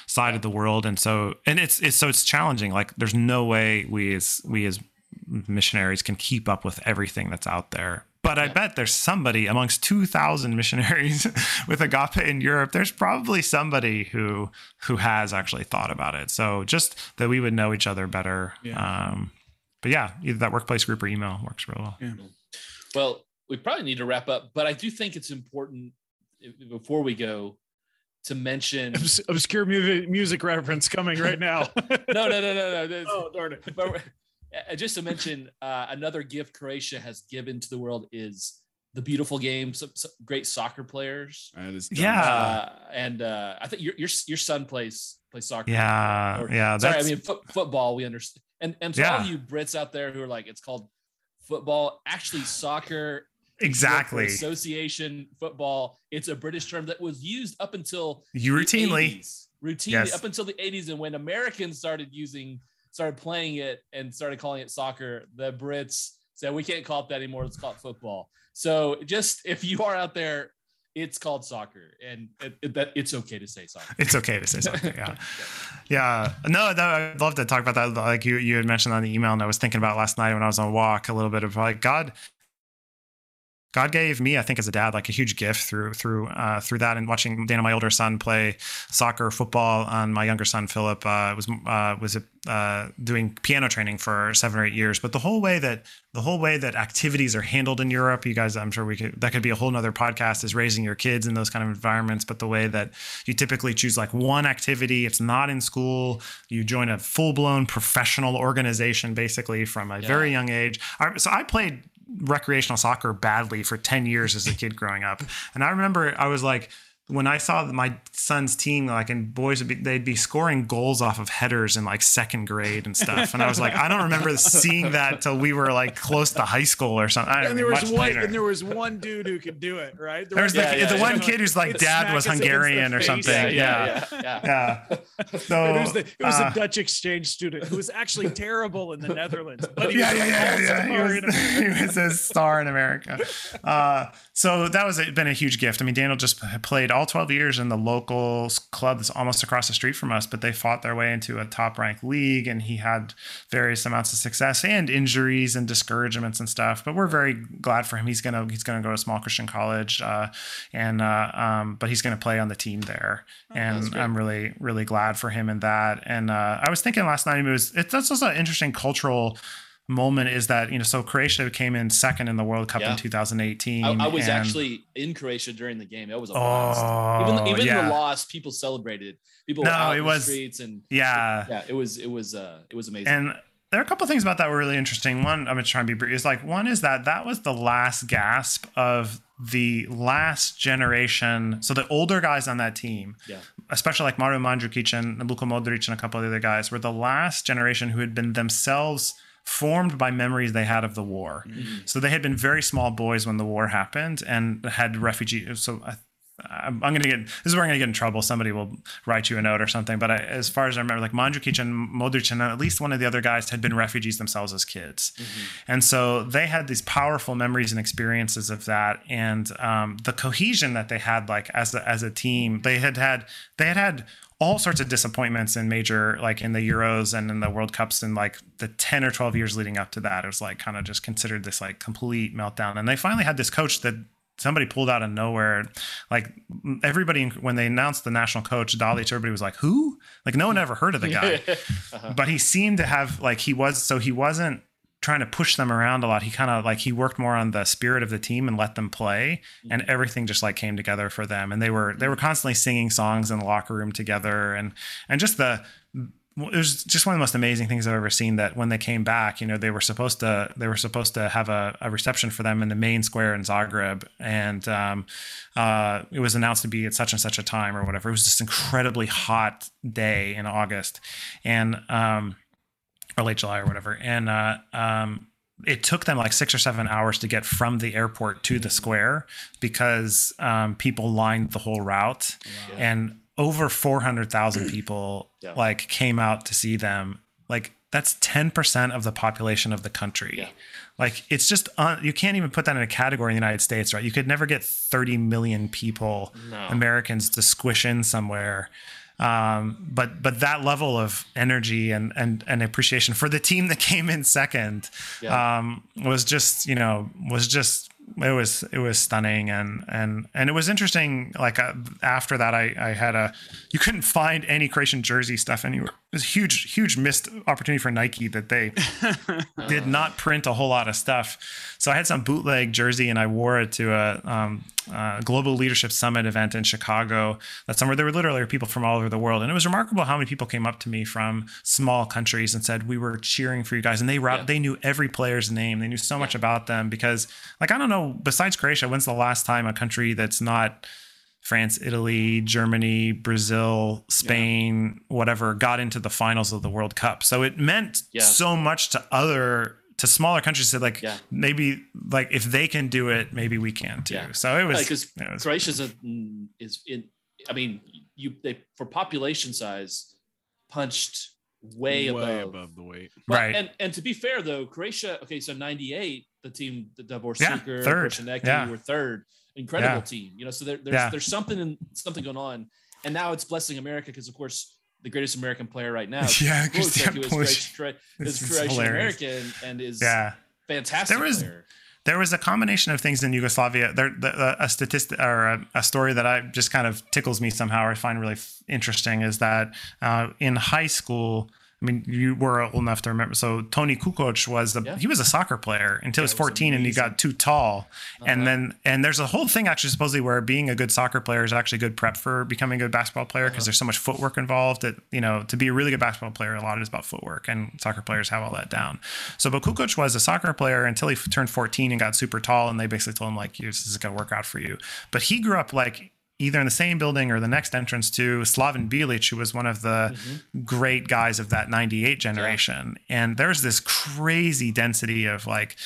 side of the world. And so and it's it's so it's challenging. Like there's no way we as we as missionaries can keep up with everything that's out there but I bet there's somebody amongst 2,000 missionaries with agape in Europe. There's probably somebody who who has actually thought about it. So just that we would know each other better. Yeah. Um, but yeah, either that workplace group or email works real well. Yeah. well, we probably need to wrap up, but I do think it's important before we go to mention. Obs- obscure music, music reference coming right now. no, no, no, no, no. oh darn it! but just to mention uh, another gift Croatia has given to the world is the beautiful game. Some, some great soccer players, That is Yeah. uh, and uh, I think your, your your son plays plays soccer. Yeah, Or- yeah. Sorry, I mean foot, football. We understand, and and to all you Brits out there who are like, it's called football. Actually, soccer exactly. association football. It's a British term that was used up until You routinely. 80s. routinely Yes. up until the 80s and when americans started using started playing it and started calling it soccer the brits said we can't call it that anymore let's call it football so just if you are out there it's called soccer and it, it- that it's okay to say soccer It's okay to say soccer. Yeah. Yeah. No, no, I'd love to talk about that. Like you, you had mentioned on the email, and I was thinking about last night when I was on a walk a little bit of like God. God gave me, I think, as a dad, like a huge gift through through uh, through that, and watching Dana, my older son, play soccer, football, and my younger son Philip uh, was uh, was uh, doing piano training for seven or eight years. But the whole way that the whole way that activities are handled in Europe, you guys, I'm sure we could that could be a whole nother podcast is raising your kids in those kind of environments. But the way that you typically choose like one activity, it's not in school. You join a full blown professional organization basically from a Yeah. very young age. I, so I played recreational soccer badly for 10 years as a kid growing up. And I remember I was like, when I saw my son's team, like, and boys would be, they'd be scoring goals off of headers in like second grade and stuff. And I was like, I don't remember seeing that till we were like close to high school or something. and there was one, later. and there was one dude who could do it, right? There, there was, yeah, the, yeah, the one kid who's like dad was Hungarian or something. Yeah, yeah, yeah. So it was, the, it was uh, a Dutch exchange student who was actually terrible in the Netherlands. But yeah, yeah, yeah, yeah. He was, he was a star in America. Uh, so that was a, been a huge gift. I mean, Daniel just played all 12 years in the local club that's almost across the street from us, but they fought their way into a top ranked league and he had various amounts of success and injuries and discouragements and stuff. But we're very glad for him. He's gonna he's gonna go to small Christian college, uh, and uh, um, but he's gonna play on the team there, oh, and I'm really really glad for him in that. And uh, I was thinking last night it was it's that's also an interesting cultural moment is that you know so Croatia came in second in the World Cup yeah. in 2018. I, I was and, actually in Croatia during the game. It was a blast. Oh, even even yeah. the loss, people celebrated. People no, were out it in was, the streets and yeah, yeah. It was it was uh it was amazing. And there are a couple things about that were really interesting. One, I'm gonna try and be brief. Is like one is that that was the last gasp of the last generation. So the older guys on that team, yeah. especially like Mario Mandzukic and Luka Modric and a couple of the other guys, were the last generation who had been themselves formed by memories they had of the war. Mm-hmm. So they had been very small boys when the war happened and had refugee. So I, I'm, I'm going to get this is where I'm going to get in trouble. Somebody will write you a note or something. But I, as far as I remember, like Mandzukic and Modric and at least one of the other guys had been refugees themselves as kids, mm-hmm. and so they had these powerful memories and experiences of that, and um, the cohesion that they had, like as a, as a team, they had had they had had all sorts of disappointments in major like in the euros and in the world cups in like the 10 or 12 years leading up to that. It was like kind of just considered this like complete meltdown. And they finally had this coach that somebody pulled out of nowhere. Like everybody when they announced the national coach Dalic everybody was like who? Like no one ever heard of the guy. Uh-huh. but he seemed to have like he was so he wasn't trying to push them around a lot. He kind of like he worked more on the spirit of the team and let them play, and mm-hmm. everything just like came together for them. And they were they were constantly singing songs in the locker room together, and and just the it was just one of the most amazing things I've ever seen. That when they came back, you know, they were supposed to they were supposed to have a, a reception for them in the main square in Zagreb, and um, uh, it was announced to be at such and such a time or whatever. It was just incredibly hot day in August, and um, or late July or whatever. And uh, um, it took them like six or seven hours to get from the airport to the square because um, people lined the whole route, wow. and over four hundred thousand people yeah. like came out to see them. Like that's ten percent of the population of the country. Yeah. Like it's just un- you can't even put that in a category in the United States, right? You could never get thirty million people, no. Americans, to squish in somewhere. Um, but but that level of energy and and and appreciation for the team that came in second yeah. um, was just you know was just it was it was stunning and and and it was interesting like uh, after that I I had a you couldn't find any Croatian jersey stuff anywhere was a huge huge missed opportunity for Nike that they did not print a whole lot of stuff so I had some bootleg jersey and I wore it to a um, uh, Global Leadership Summit event in Chicago that summer. There were literally people from all over the world, and it was remarkable how many people came up to me from small countries and said, "We were cheering for you guys," and they yeah. they knew every player's name. They knew so much about them because, like, I don't know. Besides Croatia, when's the last time a country that's not France, Italy, Germany, Brazil, Spain, yeah. whatever, got into the finals of the World Cup. So it meant yeah. so much to other to smaller countries said like yeah. maybe like if they can do it maybe we can too yeah. so it was because like, croatia's a, mm, is in i mean you they for population size punched way, way above. above the weight but, right and and to be fair though croatia okay so 98 the team the Davor yeah, Šuker, third yeah. were third incredible yeah. team you know so there, there's there's something in something going on and now it's blessing america because of course the greatest American player right now. Yeah, because like he was Croatian American and is yeah. fantastic. There was player. there was a combination of things in Yugoslavia. There, the, a statistic or a, a, story that I just kind of tickles me somehow, or I find really interesting, is that uh, in high school I mean, you were old enough to remember. So Tony Kukoc was the yeah. he was a soccer player until yeah, he was 14 was and he got too tall. Uh-huh. And then and there's a whole thing actually supposedly where being a good soccer player is actually good prep for becoming a good basketball player because uh-huh. there's so much footwork involved that you know to be a really good basketball player a lot is about footwork and soccer players have all that down. So but Kukoc was a soccer player until he turned 14 and got super tall and they basically told him like this is gonna work out for you. But he grew up like either in the same building or the next entrance to Slaven Bilic, who was one of the Mhm. great guys of that 98 generation. And there's this crazy density of like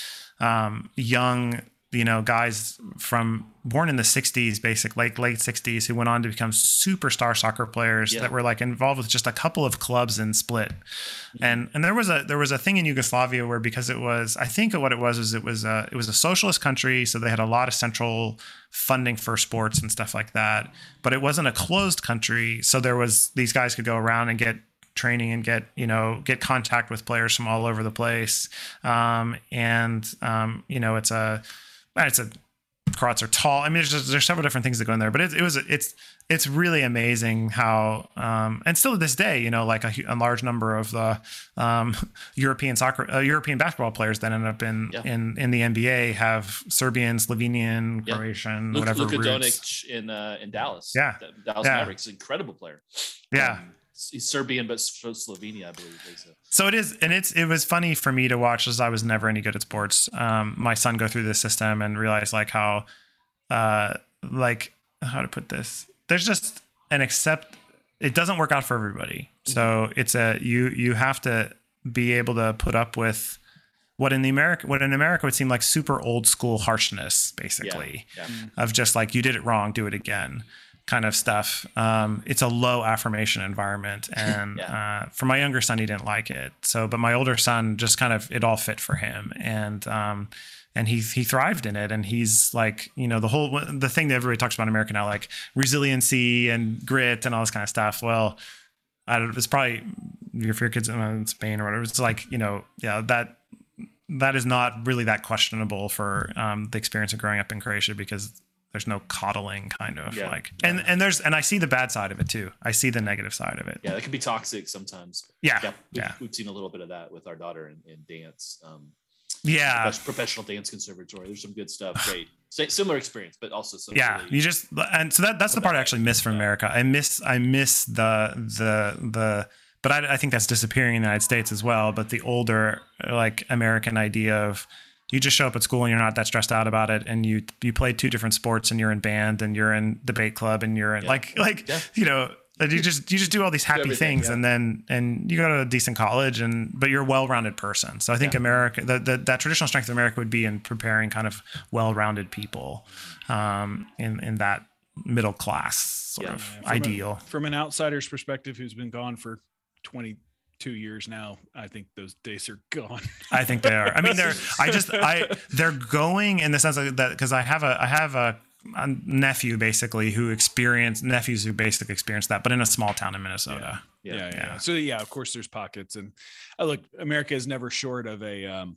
um, young, you know, guys from born in the 60s, basic late, late 60s, who went on to become superstar soccer players Yeah. that were like involved with just a couple of clubs in Split. Mm-hmm. And and there was a there was a thing in Yugoslavia where because it was I think what it was was it was a it was a socialist country, so they had a lot of central funding for sports and stuff like that. But it wasn't a closed country, so there was these guys could go around and get training and get you know get contact with players from all over the place. Um, and um, you know it's a it's a Croats are tall. I mean, there's just, there's several different things that go in there, but it, it was it's it's really amazing how um, and still to this day, you know, like a, a large number of the um, European soccer, uh, European basketball players that end up in Yeah. in in the NBA have Serbian, Slovenian, Yeah. Croatian, whatever Luka roots. Doncic in uh, in Dallas. Yeah. Dallas Yeah. Mavericks, incredible player. Yeah. Um, he's Serbian, but from Slovenia, I believe. He's So it is, and it's it was funny for me to watch as I was never any good at sports. Um, my son go through this system and realize like how, uh, like how to put this. There's just an accept. It doesn't work out for everybody. So it's a you you have to be able to put up with what in the America what in America would seem like super old school harshness, basically yeah. of just like you did it wrong, do it again, kind of stuff. Um, it's a low affirmation environment, and uh, for my younger son, he didn't like it. So, but my older son just kind of it all fit for him, and um, and he he thrived in it, and he's like you know the whole the thing that everybody talks about in America now, like resiliency and grit and all this kind of stuff. Well. I don't, it's probably if your kids in Spain or whatever. It's like you know, yeah, that that is not really that questionable for um, the experience of growing up in Croatia because there's no coddling kind of Yeah. like and and there's and I see the bad side of it too. I see the negative side of it. Yeah, that can be toxic sometimes. Yeah. Yeah, we've, Yeah. we've seen a little bit of that with our daughter in, in dance. Um, Yeah. professional dance conservatory. There's some good stuff. Great, similar experience, but also some. Yeah. really- You just and so that that's the part I actually miss from America. I miss I miss the the the but I, I think that's disappearing in the United States as well. But the older like American idea of you just show up at school and you're not that stressed out about it and you you play two different sports and you're in band and you're in debate club and you're in Yeah. like like Yeah. you know and you just you just do all these happy things yeah. and then and you go to a decent college and but you're a well-rounded person so i think Yeah. america the, the, that traditional strength of america would be in preparing kind of well-rounded people um in in that middle class sort Yeah. of from a- ideal From an outsider's perspective, who's been gone for 22 years now, I think those days are gone. I think they are. I mean, they're. I just. I. They're going in the sense of that because I have a. I have a, a nephew basically who experienced nephews who basically experienced that, but in a small town in Minnesota. yeah, yeah, yeah. yeah. So yeah, of course, there's pockets, and uh, look, America is never short of a, um,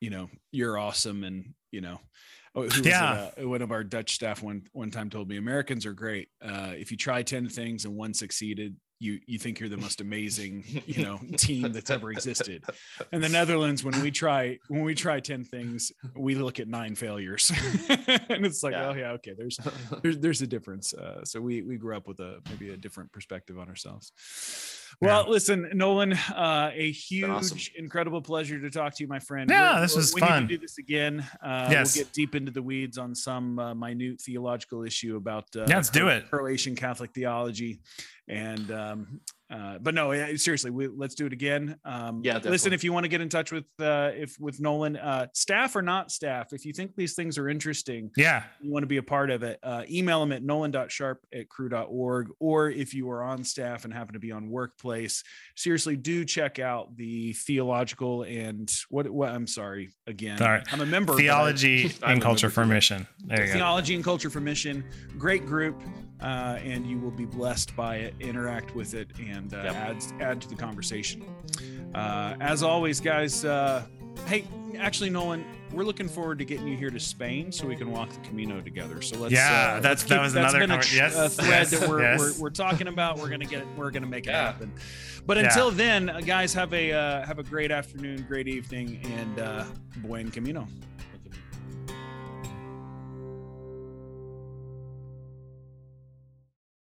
you know, you're awesome, and you know, oh, who it, Yeah. uh, one of our Dutch staff one one time told me Americans are great. Uh, if you try ten things and one succeeded, you you think you're the most amazing, you know, team that's ever existed. In the Netherlands, when we try when we try ten things, we look at nine failures, and it's like, Yeah. oh yeah, okay, there's there's there's a difference. Uh, so we we grew up with a maybe a different perspective on ourselves. Well, listen, Nolan, uh, a huge, awesome. incredible pleasure to talk to you, my friend. Yeah, We're- this was we fun. Need to do this again. Uh, Yes. We'll get deep into the weeds on some uh, minute theological issue about uh, Yeah, let's do it. Croatian Catholic theology, and um, uh, but no, yeah, seriously, we, let's do it again. Um, Yeah, listen, if you want to get in touch with uh, if with Nolan, uh, staff or not staff, if you think these things are interesting, Yeah. you want to be a part of it, uh, email them at nolan.sharp at cru.org. Or if you are on staff and happen to be on workplace, seriously, do check out the theological and what, what I'm sorry, again, Sorry. I'm a member. but I- Theology and culture for mission. There you go. Theology and Culture for Mission. Great group. Uh, and you will be blessed by it, interact with it, and uh, Yep. add, add to the conversation. Uh, as always, guys, uh, hey, actually, Nolan, we're looking forward to getting you here to Spain so we can walk the Camino together. So let's. Yeah, uh, that's- let's that keep- was that's another been a, tr- yes, a thread yes, that we're, yes. we're, we're talking about. We're gonna get we're gonna make it Yeah. happen. But Yeah. until then, uh, guys, have a uh, have a great afternoon, great evening, and uh, buen camino.